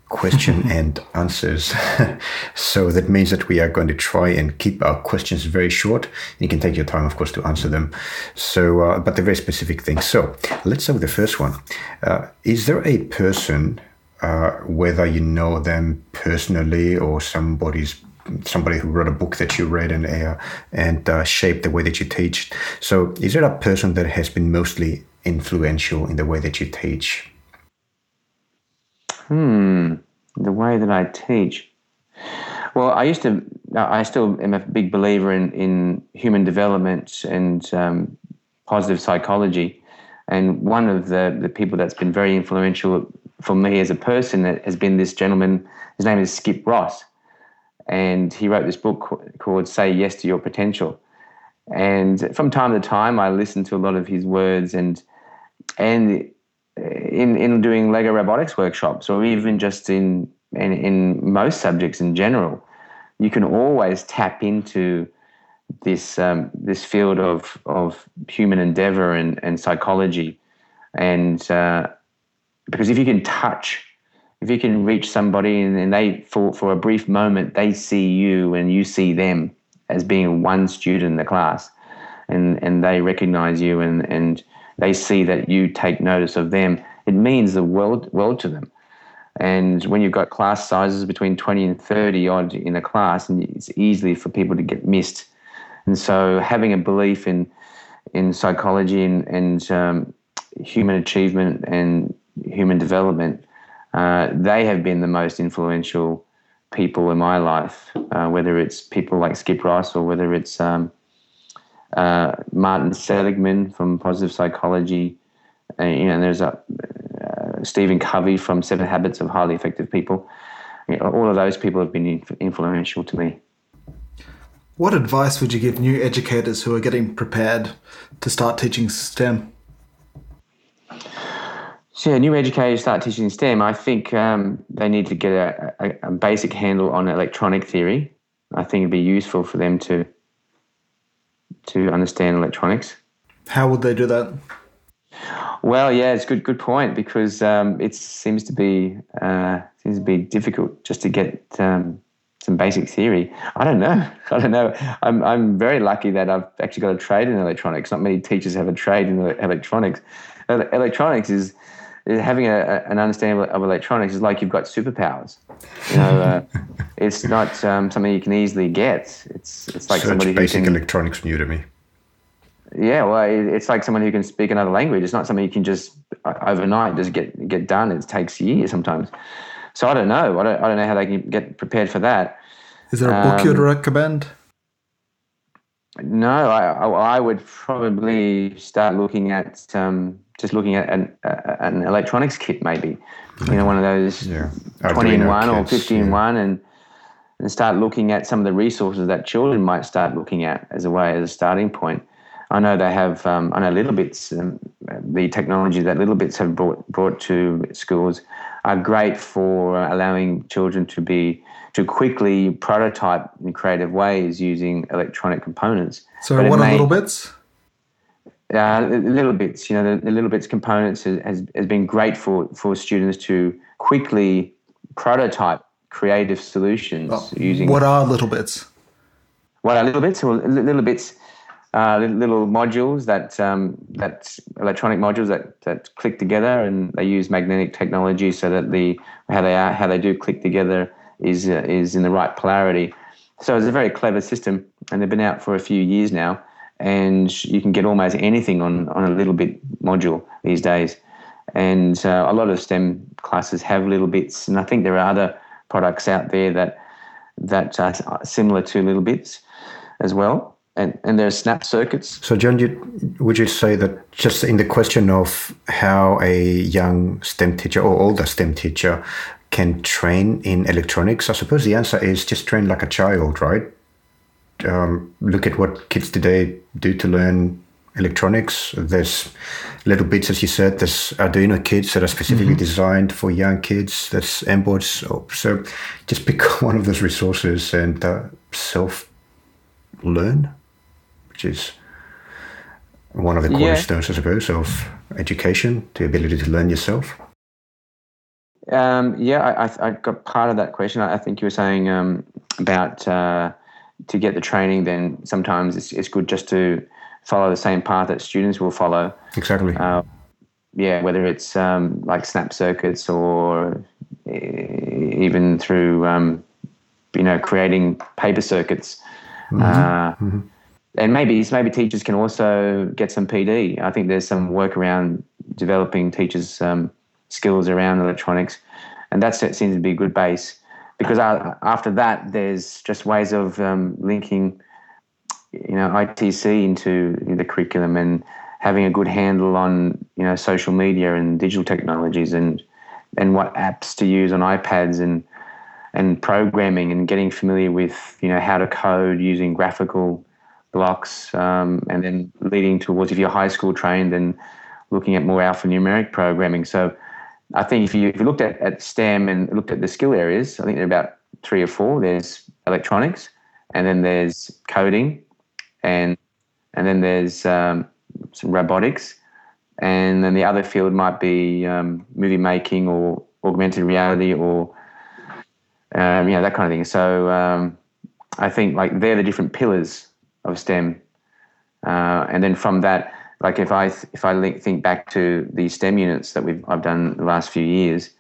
question and answers. so that means that we are going to try and keep our questions very short. You can take your time, of course, to answer them. So, uh, but they're very specific things. So let's start with the first one. Uh, is there a person, uh, whether you know them personally or somebody's somebody who wrote a book that you read and uh, and uh, shaped the way that you teach. So, is there a person that has been mostly influential in the way that you teach? Hmm, the way that I teach. Well, I used to. I still am a big believer in in human development and um, positive psychology. And one of the, the people that's been very influential for me as a person has been this gentleman. His name is Skip Ross and he wrote this book called Say Yes to Your Potential. And from time to time, I listen to a lot of his words, and and in in doing Lego robotics workshops, or even just in in, in most subjects in general, you can always tap into this um, this field of of human endeavor and, and psychology, and uh, because if you can touch if you can reach somebody and, and they for for a brief moment they see you and you see them as being one student in the class and and they recognize you and and they see that you take notice of them it means the world world to them. And when you've got class sizes between 20 and 30 odd in a class and it's easily for people to get missed. And so having a belief in in psychology and, and um, human achievement and human development uh, they have been the most influential people in my life, uh, whether it's people like Skip Rice or whether it's um, uh, Martin Seligman from Positive Psychology. And, you know, there's a uh, Stephen Covey from Seven Habits of Highly Effective People. You know, all of those people have been influential to me. What advice would you give new educators who are getting prepared to start teaching STEM? So, yeah, new educators start teaching STEM. I think um, they need to get a, a, a, basic handle on electronic theory. I think it'd be useful for them to to understand electronics. How would they do that? Well, yeah, it's a good good point because um, it seems to be uh, seems to be difficult just to get um, some basic theory. I don't know. I don't know. I'm I'm very lucky that I've actually got a trade in electronics. Not many teachers have a trade in electronics. Electronics is having a, an understanding of electronics is like you've got superpowers. You know, uh, it's not um, something you can easily get. It's it's like Such somebody basic who can, electronics new to me. Yeah, well, it's like someone who can speak another language. It's not something you can just uh, overnight just get get done. It takes years sometimes. So I don't know. I don't I don't know how they can get prepared for that. Is there a book um, you'd recommend? No, I, I would probably start looking at um, just looking at an, uh, an electronics kit, maybe, you know, one of those yeah. 20 in one kits, or 50 in one, and, and start looking at some of the resources that children might start looking at as a way, as a starting point. I know they have, um, I know littleBits, um, the technology that littleBits have brought, brought to schools are great for allowing children to be to quickly prototype in creative ways using electronic components. So, but what are littleBits? Uh, littleBits, you know, the, the littleBits components has, has, has been great for, for students to quickly prototype creative solutions oh, using. What are littleBits? What are littleBits? Well, littleBits uh, little modules that um, that electronic modules that, that click together, and they use magnetic technology so that the how they are how they do click together is uh, is in the right polarity, so it's a very clever system, and they've been out for a few years now. And you can get almost anything on, on a little bit module these days. And uh, a lot of STEM classes have littleBits, and I think there are other products out there that that are similar to littleBits as well. And, and there are snap circuits. So, John, you, would you say that just in the question of how a young STEM teacher or older STEM teacher can train in electronics, I suppose the answer is just train like a child, right? Um, look at what kids today do to learn electronics. There's littleBits, as you said. There's Arduino kits that are specifically mm-hmm. designed for young kids. There's MBOards. So just pick one of those resources and uh, self learn, which is one of the cornerstones, yeah. I suppose, of education, the ability to learn yourself. Um, yeah, I, I, got part of that question. I think you were saying um, about uh, to get the training, then sometimes it's, it's good just to follow the same path that students will follow. Exactly. Uh, yeah, whether it's um, like snap circuits or even through um, you know creating paper circuits. Mm-hmm. Uh, mm-hmm. And maybe maybe teachers can also get some PD. I think there's some work around developing teachers' um, skills around electronics, and that seems to be a good base. Because after that, there's just ways of um, linking you know ITC into the curriculum and having a good handle on you know social media and digital technologies and and what apps to use on iPads and and programming and getting familiar with you know how to code using graphical blocks um, and then leading towards if you're high school trained and looking at more alphanumeric programming. So I think if you if you looked at, at STEM and looked at the skill areas I think there are about three or four. There's electronics and then there's coding and and then there's um, some robotics, and then the other field might be um, movie making or augmented reality or um, you know that kind of thing. So um, I think like they're the different pillars of STEM, uh, and then from that, like if I if I think back to the STEM units that we've I've done the last few years,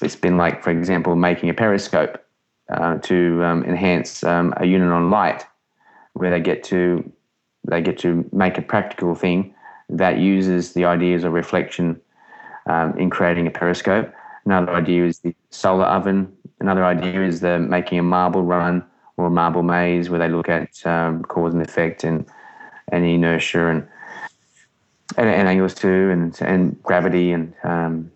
it's been like for example making a periscope uh, to um, enhance um, a unit on light where they get to they get to make a practical thing that uses the ideas of reflection um, in creating a periscope. Another idea is the solar oven. Another idea is the making a marble run or a marble maze where they look at um, cause and effect and and inertia and and, and angles too and and gravity and um,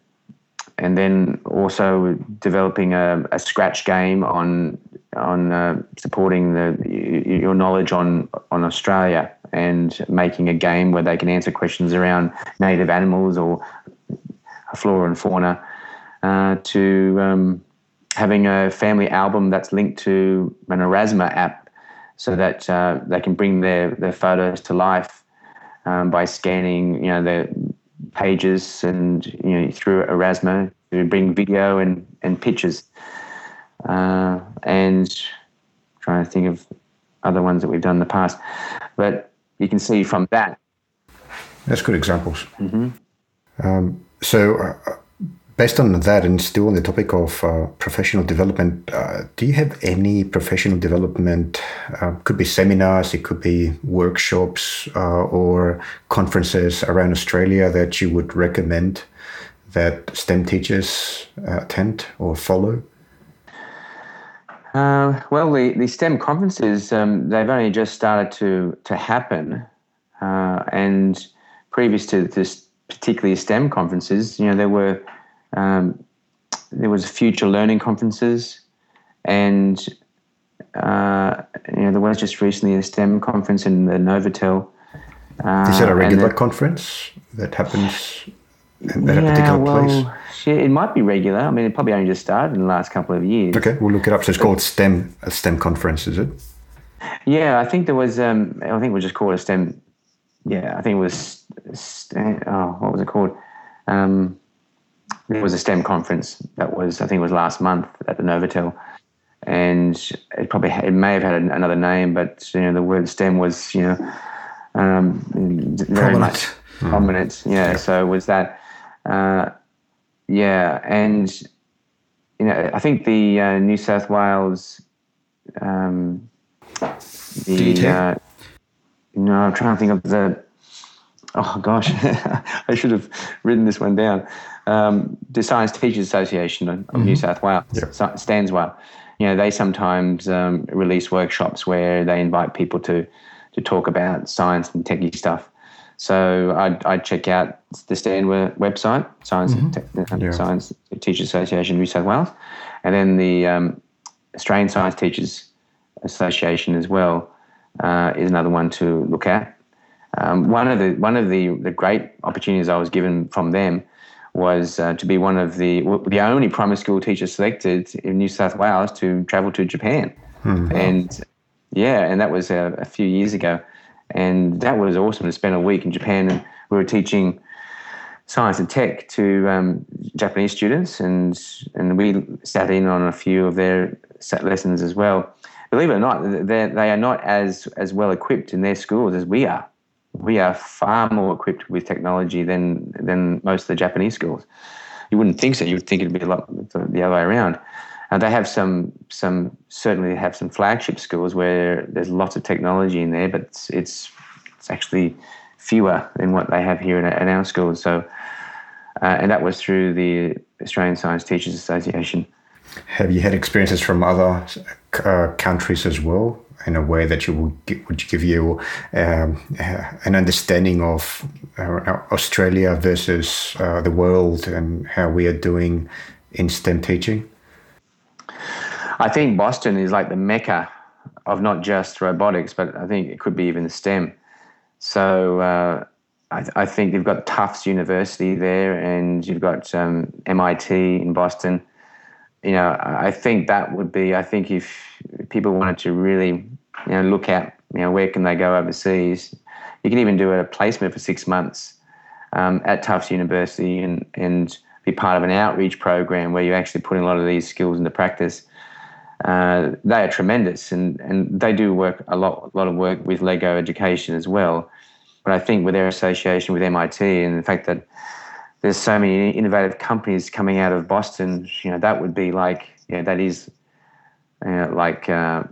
and then also developing a, a scratch game on on uh, supporting the your knowledge on on Australia and making a game where they can answer questions around native animals or flora and fauna uh, to um, having a family album that's linked to an Aurasma app so that uh, they can bring their, their photos to life um, by scanning you know the pages and you know through Aurasma to bring video and, and pictures uh, and trying to think of other ones that we've done in the past. But you can see from that. That's good examples. Mm-hmm. Um, so, uh, based on that, and still on the topic of uh, professional development, uh, do you have any professional development? Uh, could be seminars, it could be workshops uh, or conferences around Australia that you would recommend that STEM teachers attend or follow? Uh, well, the, the STEM conferences, um, they've only just started to, to happen. Uh, and previous to this, particularly STEM conferences, you know, there were um, there was future learning conferences, and uh, you know there was just recently a STEM conference in the Novotel. Is that a uh, regular the, conference that happens at yeah, a particular well, place? it might be regular. I mean, it probably only just started in the last couple of years. Okay, we'll look it up. So it's called STEM, a STEM conference, is it? Yeah, I think there was. Um, I think we just called a STEM. Yeah, I think it was. Oh, what was it called? Um, it was a STEM conference that was. I think it was last month at the Novotel, and it probably it may have had another name, but you know the word STEM was you know um, very prominent. much prominent. Mm. Yeah, yeah, so was that. Uh, yeah, and you know, I think the uh, New South Wales um, the uh, no, I'm trying to think of the. Oh gosh, I should have written this one down. Um, the Science Teachers Association of of New South Wales, Yeah. Sa- STANSW. You know, they sometimes um, release workshops where they invite people to to talk about science and techie stuff. So I'd, I'd check out the STANSW website, Science Te- Yeah. Science Teachers Association New South Wales, and then the um, Australian Science Teachers Association as well uh, is another one to look at. Um, one of the one of the, the great opportunities I was given from them was uh, to be one of the the only primary school teachers selected in New South Wales to travel to Japan, and yeah, and that was a, a few years ago, and that was awesome to spend a week in Japan. And we were teaching science and tech to um, Japanese students, and and we sat in on a few of their lessons as well. Believe it or not, they they are not as as well equipped in their schools as we are. We are far more equipped with technology than than most of the Japanese schools. You wouldn't think so. You would think it'd be a lot the the other way around. And they have some some certainly have some flagship schools where there's lots of technology in there, but it's it's, it's actually fewer than what they have here in, in our schools. So, uh, and that was through the Australian Science Teachers Association. Have you had experiences from other uh, countries as well, in a way that you would would give you um, uh, an understanding of uh, Australia versus uh, the world and how we are doing in STEM teaching? I think Boston is like the mecca of not just robotics, but I think it could be even STEM. So uh, I, I think you've got Tufts University there, and you've got um, MIT in Boston. You know, I think that would be. I think if people wanted to really, you know, look at, you know, where can they go overseas, you can even do a placement for six months um, at Tufts University and and be part of an outreach program where you're actually put in a lot of these skills into practice. Uh, they are tremendous, and, and they do work a lot, a lot of work with Lego Education as well. But I think with their association with MIT and the fact that there's so many innovative companies coming out of Boston, you know, that would be like, yeah, that is, you know, like uh,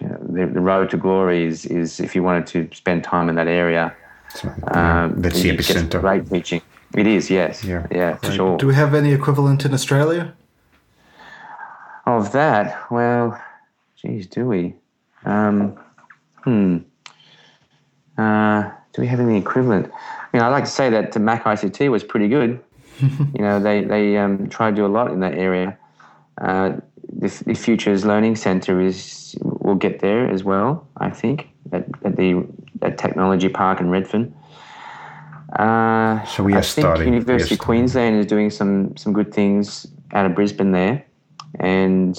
you know, the, the road to glory is, is if you wanted to spend time in that area. So, Um, that's the you get some epicenter. Great teaching. It is, yes. Yeah. yeah, for sure. Do we have any equivalent in Australia? Of that, well, geez, do we? Um, hmm. Uh, do we have any equivalent? I mean, I like to say that the MacICT was pretty good. you know, they they um, try to do a lot in that area. Uh, the, the Futures Learning Centre is will get there as well. I think at, at the at Technology Park in Redfern. Uh, So we are I think starting- University of. Queensland is doing some some good things out of Brisbane there, and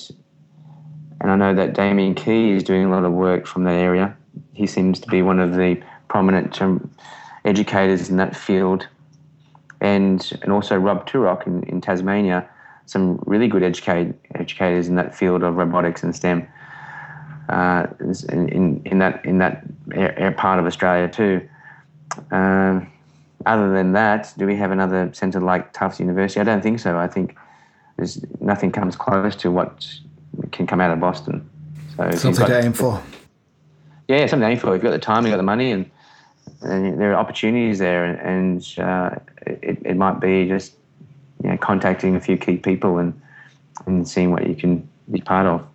and I know that Damien Kee is doing a lot of work from that area. He seems to be one of the prominent um, educators in that field, and and also Rob Turok in, in Tasmania, some really good educate, educators in that field of robotics and STEM. Uh, in, in, in that in that air, part of Australia too. Um, other than that, do we have another centre like Tufts University? I don't think so. I think there's nothing comes close to what can come out of Boston. So Something got- to aim for. yeah, something to aim for. If you've got the time, you've got the money, and, and there are opportunities there, and uh, it, it might be just you know, contacting a few key people and and seeing what you can be part of.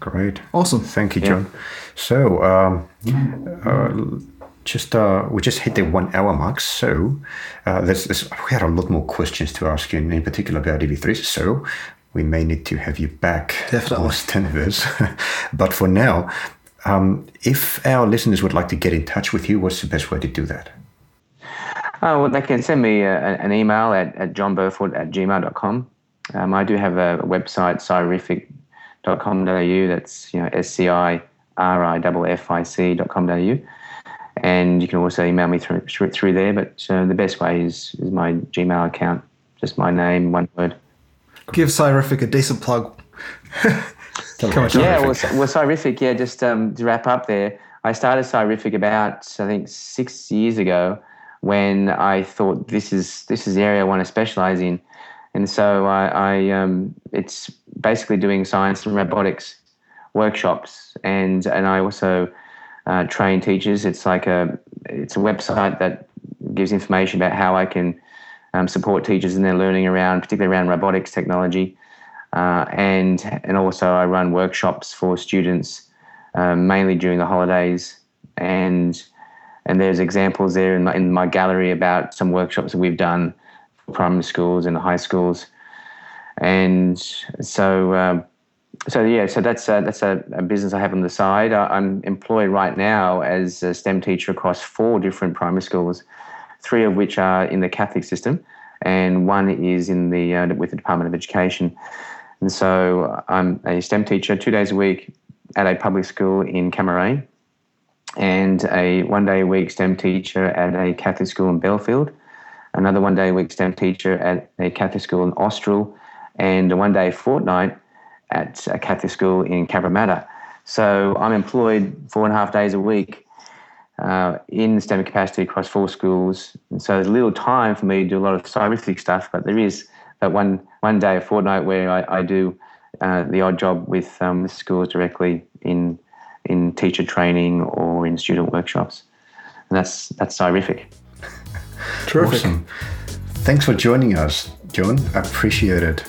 Great. Awesome. Thank you, Yeah. John. So, um, uh, just uh, we just hit the one hour mark. So, uh, there's, there's, we had a lot more questions to ask you, in particular about EV3. So, we may need to have you back, Definitely. on Stemiverse. but for now, um, if our listeners would like to get in touch with you, what's the best way to do that? Oh, well, they can send me a, an email at, at johnburfoot at gmail.com. Um, I do have a website, sciriffic.com.au. That's, you know, S-C-I-R-I-F-F-I-C.com.au. And you can also email me through, through, through there. But uh, the best way is, is my Gmail account, just my name, one word. Give Sci-riffic a decent plug. Come on, John. Yeah, well, well, Sci-riffic, yeah, just um, to wrap up there, I started Sci-riffic about, I think, six years ago when I thought this is this is the area I want to specialize in. And so I, I um, it's basically doing science and robotics workshops, and and I also uh, train teachers. It's like a it's a website that gives information about how I can um, support teachers in their learning around, particularly around robotics technology, uh, and and also I run workshops for students um, mainly during the holidays, and and there's examples there in my, in my gallery about some workshops that we've done for primary schools and high schools, and so. Um, so yeah, so that's a, that's a, a, business I have on the side. I, am employed right now as a STEM teacher across four different primary schools, three of which are in the Catholic system, and one is in the uh, with the Department of Education. And so I'm a STEM teacher two days a week at a public school in Cameroon, and a one day a week STEM teacher at a Catholic school in Belfield, another one day a week STEM teacher at a Catholic school in Austral, and a one day fortnight at a Catholic school in Cabramatta. So I'm employed four and a half days a week uh, in STEM capacity across four schools. And so there's little time for me to do a lot of scientific stuff, but there is that one one day a fortnight where I, I do uh, the odd job with um, schools directly in in teacher training or in student workshops, and that's that's Sci-riffic. Terrific. Awesome. Thanks for joining us, John. I appreciate it.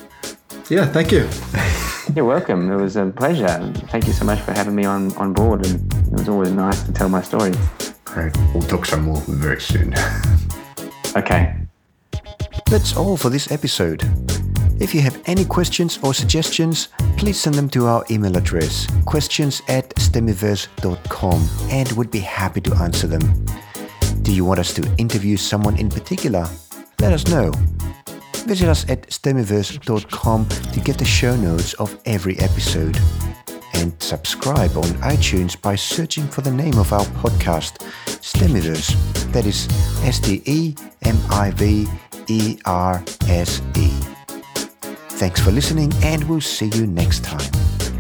Yeah, thank you. You're welcome. It was a pleasure. Thank you so much for having me on, on board, and it was always nice to tell my story. Great. We'll talk some more very soon. okay. That's all for this episode. If you have any questions or suggestions, please send them to our email address, questions at stemiverse.com, and we'd be happy to answer them. Do you want us to interview someone in particular? Let us know. Visit us at stemiverse.com to get the show notes of every episode. And subscribe on iTunes by searching for the name of our podcast, Stemiverse. That is S T E M I V E R S E. Thanks for listening, and we'll see you next time.